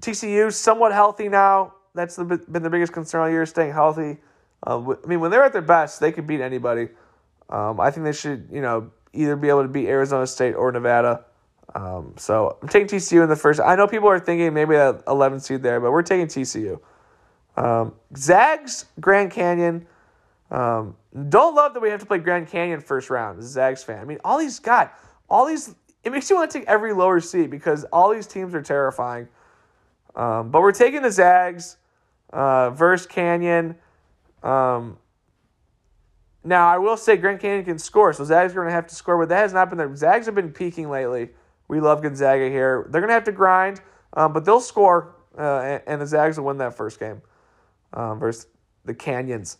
TCU somewhat healthy now. That's the, been the biggest concern all year, staying healthy. Um, I mean, when they're at their best, they could beat anybody. Um, I think they should, you know, either be able to beat Arizona State or Nevada. Um, so I'm taking TCU in the first. I know people are thinking maybe a 11 seed there, but we're taking TCU. Um, Zags, Grand Canyon. Um, don't love that we have to play Grand Canyon first round. Zags fan. I mean, all these God, all these. It makes you want to take every lower seed because all these teams are terrifying. Um, but we're taking the Zags uh, versus Canyon. Um, now, I will say Grand Canyon can score, so Zags are going to have to score, but that has not been there. Zags have been peaking lately. We love Gonzaga here. They're going to have to grind, um, but they'll score, uh, and, the Zags will win that first game um, versus the Canyons.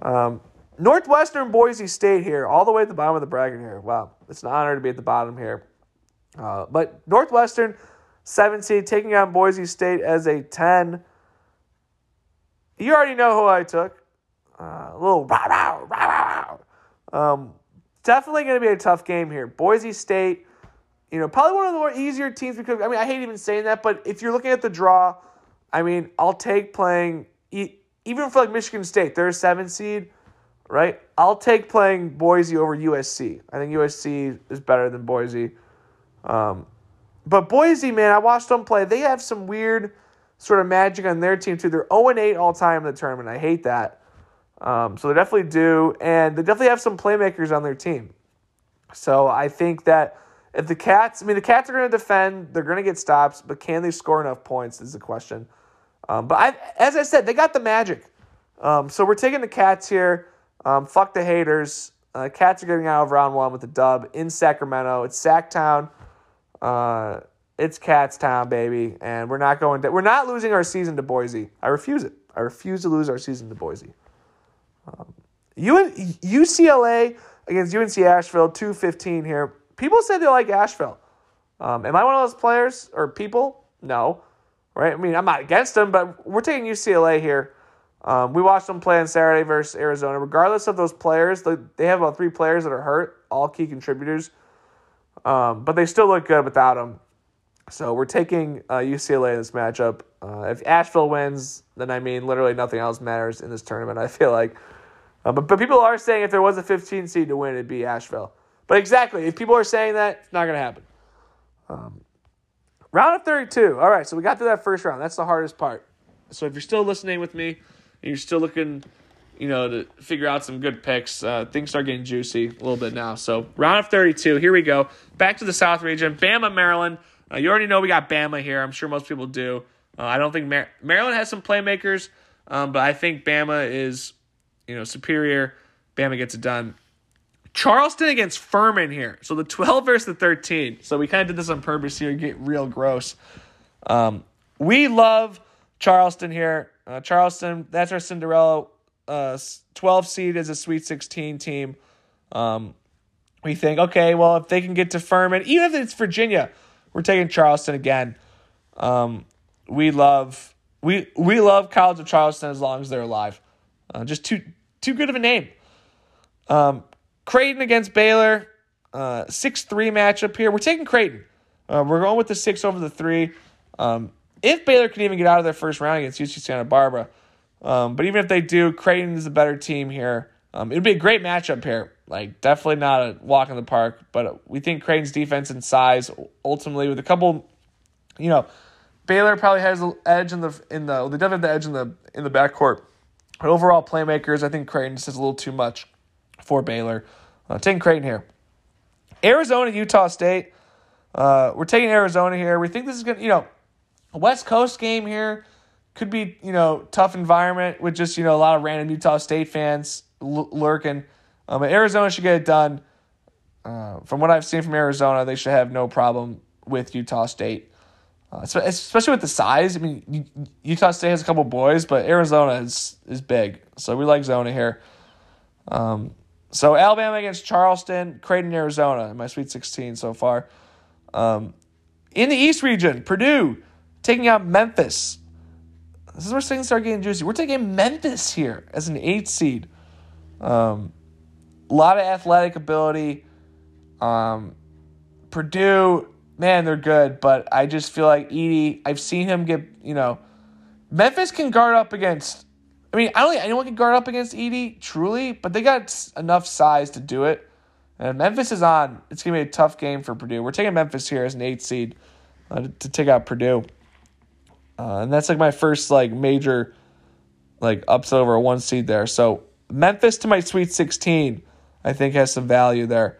Um, Northwestern Boise State here, all the way at the bottom of the bracket here. Wow, it's an honor to be at the bottom here. Uh, but Northwestern, seven seed, taking on Boise State as a 10. You already know who I took. Uh, a little rah, rah, rah, rah. Um, definitely going to be a tough game here. Boise State, you know, probably one of the more easier teams because I mean I hate even saying that, but if you're looking at the draw, I mean I'll take playing even for like Michigan State, they're a seven seed, right? I'll take playing Boise over USC. I think USC is better than Boise. Um, but Boise, man, I watched them play. They have some weird sort of magic on their team too. They're 0 8 all time in the tournament. I hate that. Um, so they definitely do, and they definitely have some playmakers on their team. So I think that if the Cats, I mean, the Cats are going to defend, they're going to get stops, but can they score enough points is the question. Um, but I, as I said, they got the magic. Um, so we're taking the Cats here. Um, fuck the haters. Uh, Cats are getting out of round one with a dub in Sacramento. It's Sacktown. Uh, it's Cats Town, baby, and we're not going. To, we're not losing our season to Boise. I refuse it. I refuse to lose our season to Boise. Um, UCLA against UNC Asheville, two fifteen here. People say they like Asheville. Um, am I one of those players or people? No, right? I mean, I'm not against them, but we're taking UCLA here. Um, we watched them play on Saturday versus Arizona. Regardless of those players, they have about three players that are hurt, all key contributors. Um, but they still look good without them. So we're taking uh, UCLA in this matchup. Uh, if Asheville wins, then I mean literally nothing else matters in this tournament. I feel like, uh, but but people are saying if there was a 15 seed to win, it'd be Asheville. But exactly, if people are saying that, it's not going to happen. Um, round of 32. All right, so we got through that first round. That's the hardest part. So if you're still listening with me, and you're still looking, you know, to figure out some good picks, uh, things start getting juicy a little bit now. So round of 32. Here we go. Back to the South region. Bama, Maryland. Uh, you already know we got Bama here. I'm sure most people do. Uh, I don't think Mar- Maryland has some playmakers, um, but I think Bama is, you know, superior. Bama gets it done. Charleston against Furman here. So the 12 versus the 13. So we kind of did this on purpose here, get real gross. Um, we love Charleston here. Uh, Charleston, that's our Cinderella uh, 12 seed as a Sweet 16 team. Um, we think, okay, well, if they can get to Furman, even if it's Virginia, we're taking Charleston again. Um, we love we we love College of Charleston as long as they're alive. Uh, just too too good of a name. Um, Creighton against Baylor, uh, six three matchup here. We're taking Creighton. Uh, we're going with the six over the three. Um, if Baylor can even get out of their first round against UC Santa Barbara, um, but even if they do, Creighton is a better team here. Um, it'd be a great matchup here. Like definitely not a walk in the park, but we think Creighton's defense and size ultimately with a couple, you know, Baylor probably has the edge in the in the they definitely have the edge in the in the backcourt. But overall playmakers, I think Creighton just is a little too much for Baylor. Uh, taking Creighton here. Arizona, Utah State. Uh, we're taking Arizona here. We think this is gonna, you know, a West Coast game here could be, you know, tough environment with just you know a lot of random Utah State fans l- lurking. Um, Arizona should get it done. Uh, from what I've seen from Arizona, they should have no problem with Utah State, uh, especially with the size. I mean, Utah State has a couple boys, but Arizona is is big, so we like Zona here. Um, so Alabama against Charleston, Creighton, Arizona, my Sweet 16 so far. Um, in the East region, Purdue taking out Memphis. This is where things start getting juicy. We're taking Memphis here as an eight seed. Um, a lot of athletic ability. Um, Purdue, man, they're good, but I just feel like Edey. I've seen him get, you know, Memphis can guard up against. I mean, I don't think anyone can guard up against Edey, truly, but they got enough size to do it. And Memphis is on. It's gonna be a tough game for Purdue. We're taking Memphis here as an eight seed uh, to, to, take out Purdue, uh, and that's like my first like major like upset over a one seed there. So Memphis to my Sweet Sixteen. I think has some value there.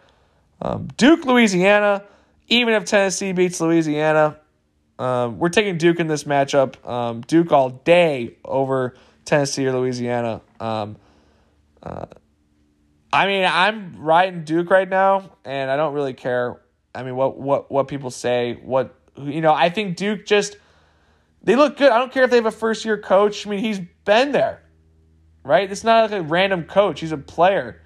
Um, Duke, Louisiana, even if Tennessee beats Louisiana, um, we're taking Duke in this matchup. Um, Duke all day over Tennessee or Louisiana. Um, uh, I mean, I'm riding Duke right now, and I don't really care. I mean, what what what people say. What you know, I think Duke just they look good. I don't care if they have a first year coach. I mean, he's been there, right? It's not like a random coach. He's a player.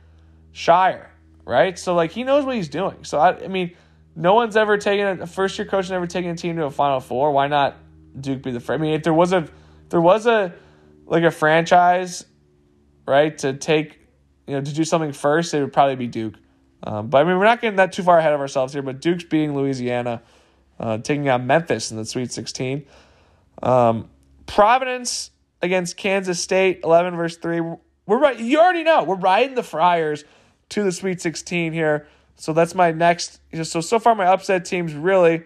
Scheyer, right? So like he knows what he's doing. So I, I mean, no one's ever taken a first year coach never taken a team to a Final Four. Why not Duke be the first? I mean, if there was a there was a like a franchise, right, to take you know to do something first, it would probably be Duke. Um, but I mean, we're not getting that too far ahead of ourselves here. But Duke's beating Louisiana, uh, taking out Memphis in the Sweet 16. Um, Providence against Kansas State, 11 versus 3. We're right. You already know. We're riding the Friars to the Sweet 16 here. So that's my next. So so far my upset teams really,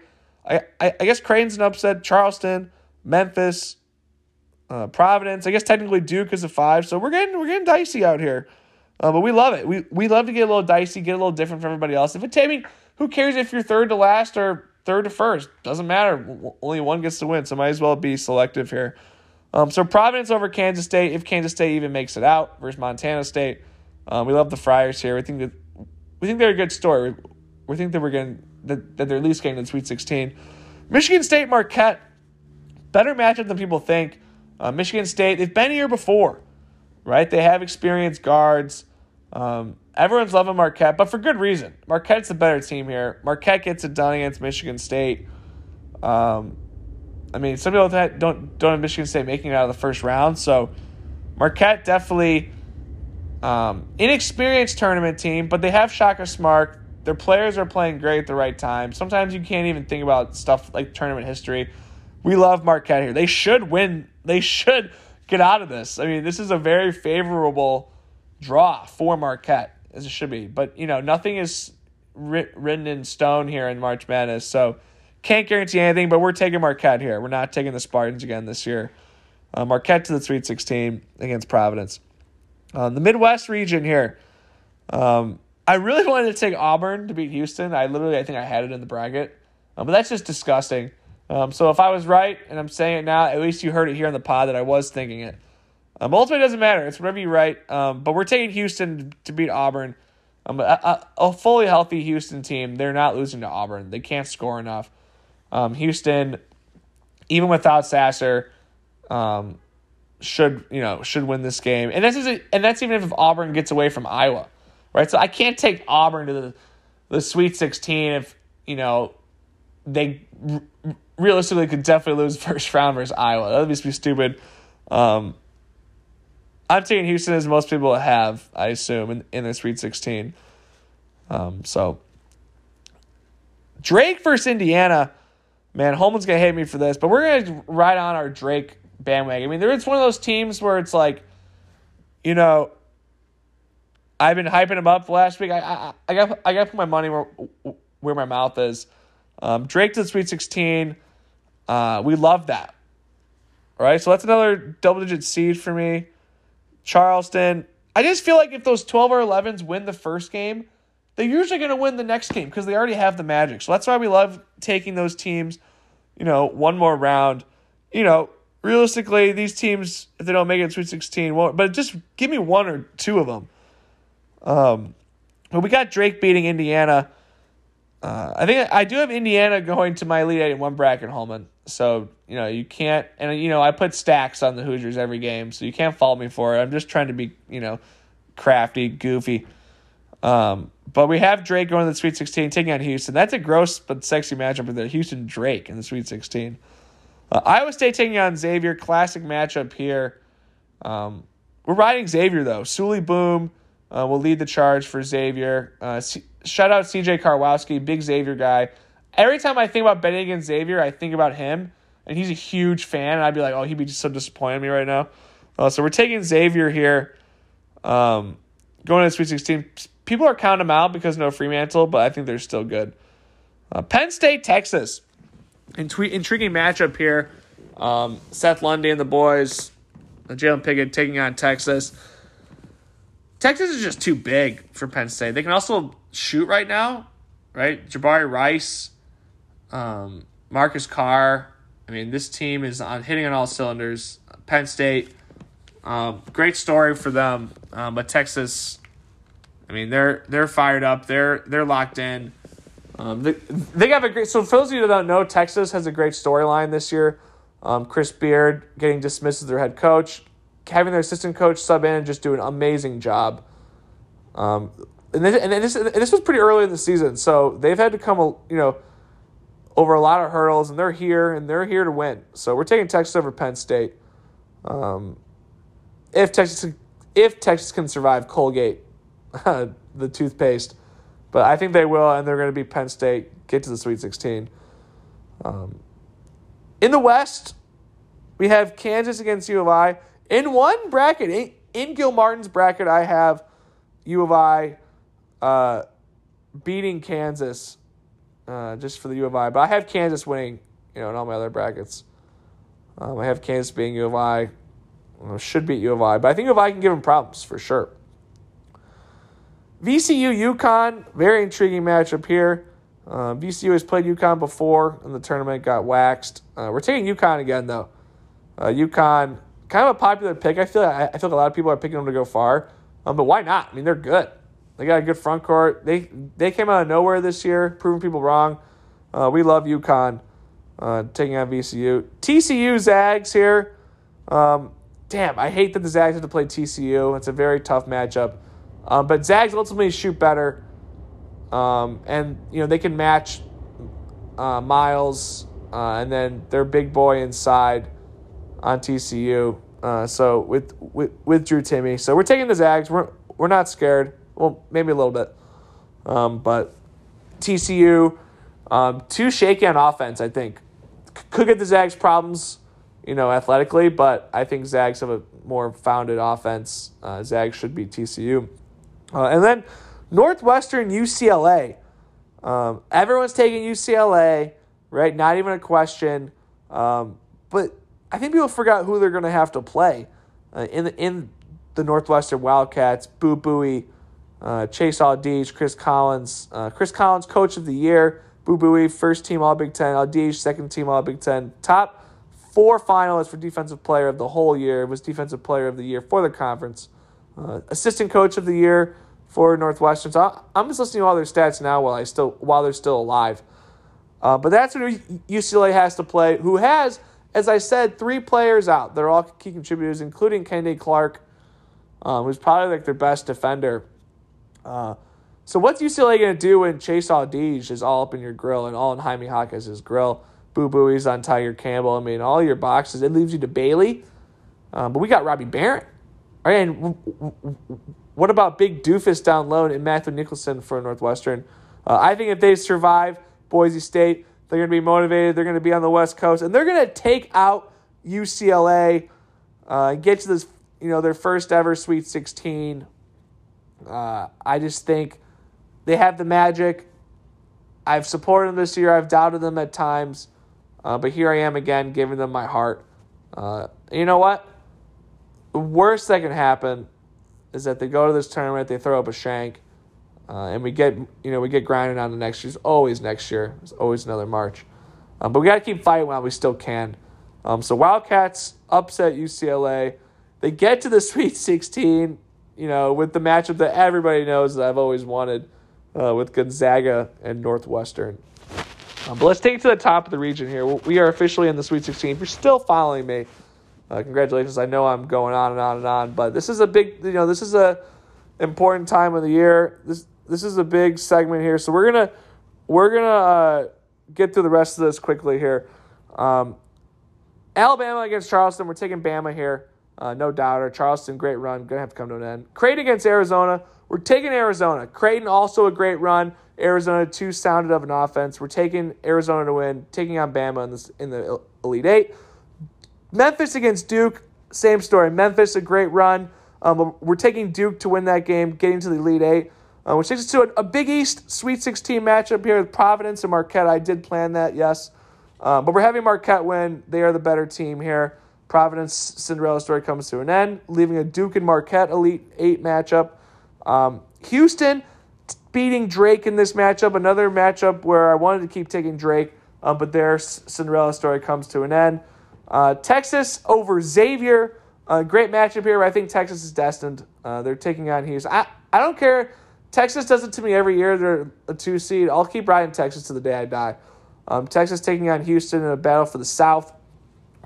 I I, I guess Creighton's an upset. Charleston, Memphis, uh, Providence. I guess technically Duke is a five. So we're getting we're getting dicey out here, uh, but we love it. We we love to get a little dicey, get a little different from everybody else. If it, I mean, who cares if you're third to last or third to first? Doesn't matter. Only one gets to win, so might as well be selective here. Um, so Providence over Kansas State, if Kansas State even makes it out versus Montana State. Um, we love the Friars here. We think that we think they're a good story. We, we think that we're getting that, that they're at least getting to the Sweet 16. Michigan State Marquette, better matchup than people think. Uh, Michigan State, they've been here before, right? They have experienced guards. Um, everyone's loving Marquette, but for good reason. Marquette's the better team here. Marquette gets it done against Michigan State. Um, I mean, some people that don't don't have Michigan State making it out of the first round, so Marquette definitely um, inexperienced tournament team, but they have Shaka Smart. Their players are playing great at the right time. Sometimes you can't even think about stuff like tournament history. We love Marquette here. They should win. They should get out of this. I mean, this is a very favorable draw for Marquette, as it should be. But, you know, nothing is written in stone here in March Madness. So can't guarantee anything, but we're taking Marquette here. We're not taking the Spartans again this year. Uh, Marquette to the Sweet 16 against Providence. Uh, the Midwest region here. Um, I really wanted to take Auburn to beat Houston. I literally, I think I had it in the bracket. Um, but that's just disgusting. Um, so if I was right, and I'm saying it now, at least you heard it here on the pod that I was thinking it. Um, ultimately, it doesn't matter. It's whatever you write. Um, but we're taking Houston to beat Auburn. Um, a, a, fully healthy Houston team, they're not losing to Auburn. They can't score enough. Um, Houston, even without Sasser, um, should you know should win this game, and this that's and that's even if Auburn gets away from Iowa, right? So I can't take Auburn to the the Sweet Sixteen if you know they realistically could definitely lose first round versus Iowa. That would just be stupid. Um, I'm taking Houston as most people have, I assume, in, in the Sweet 16. Um, so Drake versus Indiana, man, Holman's gonna hate me for this, but we're gonna ride on our Drake bandwagon. I mean, there it's one of those teams where it's like, you know, I've been hyping him up last week. I I, I got I got to put my money where where my mouth is. Um, Drake to the Sweet 16. Uh, we love that. All right, so that's another double digit seed for me. Charleston. I just feel like if those 12 or 11s win the first game, they're usually going to win the next game because they already have the magic. So that's why we love taking those teams, you know, one more round. You know, realistically, these teams, if they don't make it Sweet 16, won't, but just give me one or two of them. Um, but we got Drake beating Indiana. Uh, I think I do have Indiana going to my Elite Eight in one bracket, Holman. So you know you can't, and you know I put stacks on the Hoosiers every game, so you can't fault me for it. I'm just trying to be you know crafty, goofy. Um, but we have Drake going to the Sweet 16, taking on Houston. That's a gross but sexy matchup with the Houston Drake in the Sweet 16. Uh, Iowa State taking on Xavier, classic matchup here. Um, we're riding Xavier though. Souley Boum uh, will lead the charge for Xavier. Uh, C- shout out CJ Karwowski, big Xavier guy. Every time I think about betting against Xavier, I think about him, and he's a huge fan. And I'd be like, oh, he'd be just so disappointed in me right now. Uh, so we're taking Xavier here, um, going to the Sweet 16. People are counting them out because no Freemantle, but I think they're still good. Uh, Penn State, Texas. Intri- intriguing matchup here. Um, Seth Lundy and the boys, Jalen Pickett taking on Texas. Texas is just too big for Penn State. They can also shoot right now, right? Jabari Rice, um, Marcus Carr. I mean, this team is on hitting on all cylinders. Penn State, um, great story for them, um, but Texas. I mean, they're they're fired up. They're they're locked in. Um, they, they have a great. So for those of you that don't know, Texas has a great storyline this year. Um, Chris Beard getting dismissed as their head coach, having their assistant coach sub in and just do an amazing job. Um, and this, and this and this was pretty early in the season, so they've had to come, you know, over a lot of hurdles, and they're here and they're here to win. So we're taking Texas over Penn State. Um, if Texas if Texas can survive Colgate, the toothpaste, but I think they will, and they're going to be Penn State get to the Sweet Sixteen. Um, in the West, we have Kansas against U of I. In one bracket, in, in Gil Martin's bracket, I have U of I uh, beating Kansas uh, just for the U of I, but I have Kansas winning, you know, in all my other brackets. Um, I have Kansas being U of I. Well, should beat U of I, but I think U of I can give them problems for sure. VCU UConn, very intriguing matchup here. Uh, VCU has played UConn before in the tournament, got waxed. Uh, we're taking UConn again though. Uh, UConn, kind of a popular pick. I feel like, I feel like a lot of people are picking them to go far, um, but why not? I mean, they're good. They got a good front court. They they came out of nowhere this year, proving people wrong. Uh, we love UConn uh, taking on VCU. TCU Zags here. Um, damn, I hate that the Zags have to play TCU. It's a very tough matchup. Um, but Zags ultimately shoot better. Um, and, you know, they can match uh, Miles uh, and then their big boy inside on TCU. Uh, so with, with with Drew Timme, So we're taking the Zags. We're, we're not scared. Well, maybe a little bit. Um, but TCU, um, too shaky on offense, I think. Could get the Zags problems, you know, athletically, but I think Zags have a more founded offense. Uh, Zags should be TCU. Uh, and then Northwestern UCLA. Um, everyone's taking UCLA, right? Not even a question. Um, but I think people forgot who they're going to have to play uh, in the in the Northwestern Wildcats. Boo Buie, uh, Chase Audige, Chris Collins. Uh, Chris Collins, Coach of the Year. Boo Buie, first team All Big Ten. Audige, second team All Big Ten. Top four finalists for Defensive Player of the whole year. Was Defensive Player of the Year for the conference. Uh, assistant Coach of the Year for Northwestern. So I'm just listening to all their stats now while I still while they're still alive. Uh, but that's who UCLA has to play. Who has, as I said, three players out. They're all key contributors, including Kennedy Clark, um, who's probably like their best defender. Uh, so what's UCLA going to do when Chase Audige is all up in your grill and all in Jaime Jaquez' grill? Boo Buie's on Tiger Campbell. I mean, all your boxes. It leaves you to Bailey. Um, but we got Robbie. Right, and what about big doofus down low and Matthew Nicholson for Northwestern? Uh, I think if they survive Boise State, they're going to be motivated. They're going to be on the West Coast, and they're going to take out UCLA, uh, get to this, you know, their first ever Sweet 16. Uh, I just think they have the magic. I've supported them this year. I've doubted them at times, uh, but here I am again, giving them my heart. Uh, you know what? The worst that can happen is that they go to this tournament, they throw up a shank, uh, and we get you know we get grinding on the next year. It's always next year. It's always another March, um, but we got to keep fighting while we still can. Um, so Wildcats upset UCLA. They get to the Sweet 16, you know, with the matchup that everybody knows that I've always wanted uh, with Gonzaga and Northwestern. Um, but let's take it to the top of the region here. We are officially in the Sweet 16. If you're still following me, uh, congratulations. I know I'm going on and on and on, but this is a big, you know, this is a important time of the year. This this is a big segment here, so we're gonna we're gonna uh, get through the rest of this quickly here. Um, Alabama against Charleston. We're taking Bama here, uh, no doubter. Charleston, great run, gonna have to come to an end. Creighton against Arizona. We're taking Arizona. Creighton also a great run. Arizona too sounded of an offense. We're taking Arizona to win, taking on Bama in the in the Elite Eight. Memphis against Duke, same story. Memphis, a great run. Um, we're taking Duke to win that game, getting to the Elite Eight, uh, which takes us to a, a, Big East Sweet 16 matchup here with Providence and Marquette. I did plan that, yes. Um, but we're having Marquette win. They are the better team here. Providence Cinderella story comes to an end, leaving a Duke and Marquette Elite Eight matchup. Um, Houston beating Drake in this matchup, another matchup where I wanted to keep taking Drake, uh, but their Cinderella story comes to an end. Uh, Texas over Xavier. Uh, great matchup here. I think Texas is destined. Uh, they're taking on Houston. I, I don't care. Texas does it to me every year. They're a two seed. I'll keep riding Texas to the day I die. Um, Texas taking on Houston in a battle for the South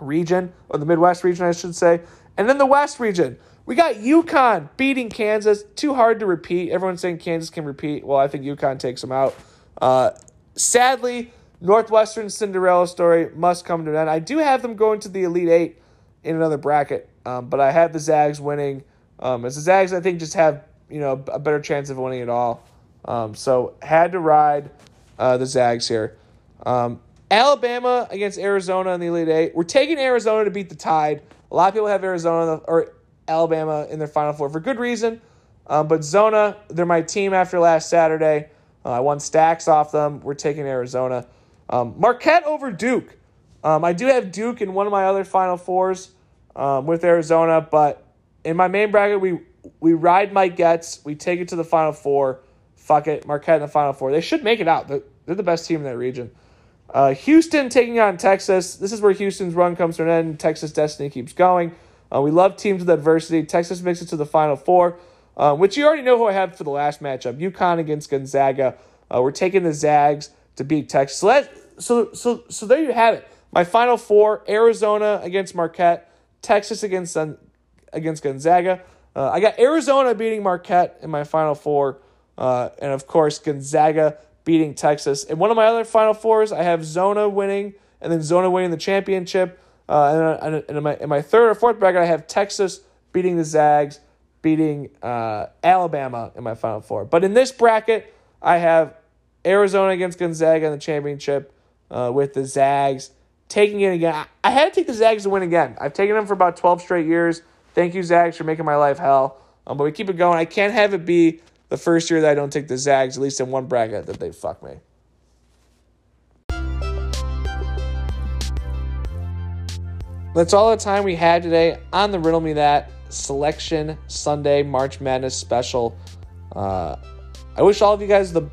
region, or the Midwest region, I should say. And then the West region. We got UConn beating Kansas. Too hard to repeat. Everyone's saying Kansas can repeat. Well, I think UConn takes them out. Uh, sadly, Northwestern Cinderella story must come to an end. I do have them going to the Elite Eight in another bracket, um, but I have the Zags winning. Um, as the Zags, I think, just have you know a better chance of winning it all. Um, so had to ride uh, the Zags here. Um, Alabama against Arizona in the Elite Eight. We're taking Arizona to beat the Tide. A lot of people have Arizona or Alabama in their Final Four for good reason. Um, but Zona, they're my team after last Saturday. Uh, I won stacks off them. We're taking Arizona. Um, Marquette over Duke. Um, I do have Duke in one of my other Final Fours um, with Arizona, but in my main bracket, we we ride Mike Getz. We take it to the Final Four. Fuck it, Marquette in the Final Four. They should make it out. They're, they're the best team in that region. Uh, Houston taking on Texas. This is where Houston's run comes to an end. Texas destiny keeps going. Uh, we love teams with adversity. Texas makes it to the Final Four, uh, which you already know who I have for the last matchup. UConn against Gonzaga. Uh, we're taking the Zags to beat Texas. So that so so so there you have it. My Final Four: Arizona against Marquette, Texas against against Gonzaga. Uh, I got Arizona beating Marquette in my Final Four, uh, and of course Gonzaga beating Texas. In one of my other Final Fours, I have Zona winning and then Zona winning the championship. Uh, and, and in, my, in my third or fourth bracket, I have Texas beating the Zags, beating uh, Alabama in my Final Four. But in this bracket, I have Arizona against Gonzaga in the championship uh, with the Zags taking it again. I, I had to take the Zags to win again. I've taken them for about 12 straight years. Thank you, Zags, for making my life hell. Um, but we keep it going. I can't have it be the first year that I don't take the Zags, at least in one bracket, that they fuck me. That's all the time we had today on the Riddle Me That Selection Sunday March Madness special. Uh, I wish all of you guys the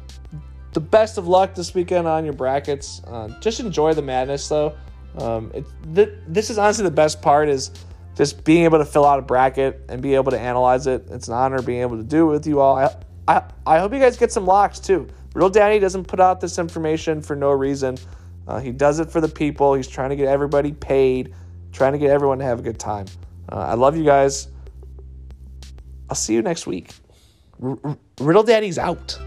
the best of luck this weekend on your brackets. Uh, just enjoy the madness, though. Um, it, th- this is honestly the best part is just being able to fill out a bracket and be able to analyze it. It's an honor being able to do it with you all. I, I, I hope you guys get some locks too. Real Danny doesn't put out this information for no reason. Uh, he does it for the people. He's trying to get everybody paid, trying to get everyone to have a good time. Uh, I love you guys. I'll see you next week. R- R- Riddle Daddy's out.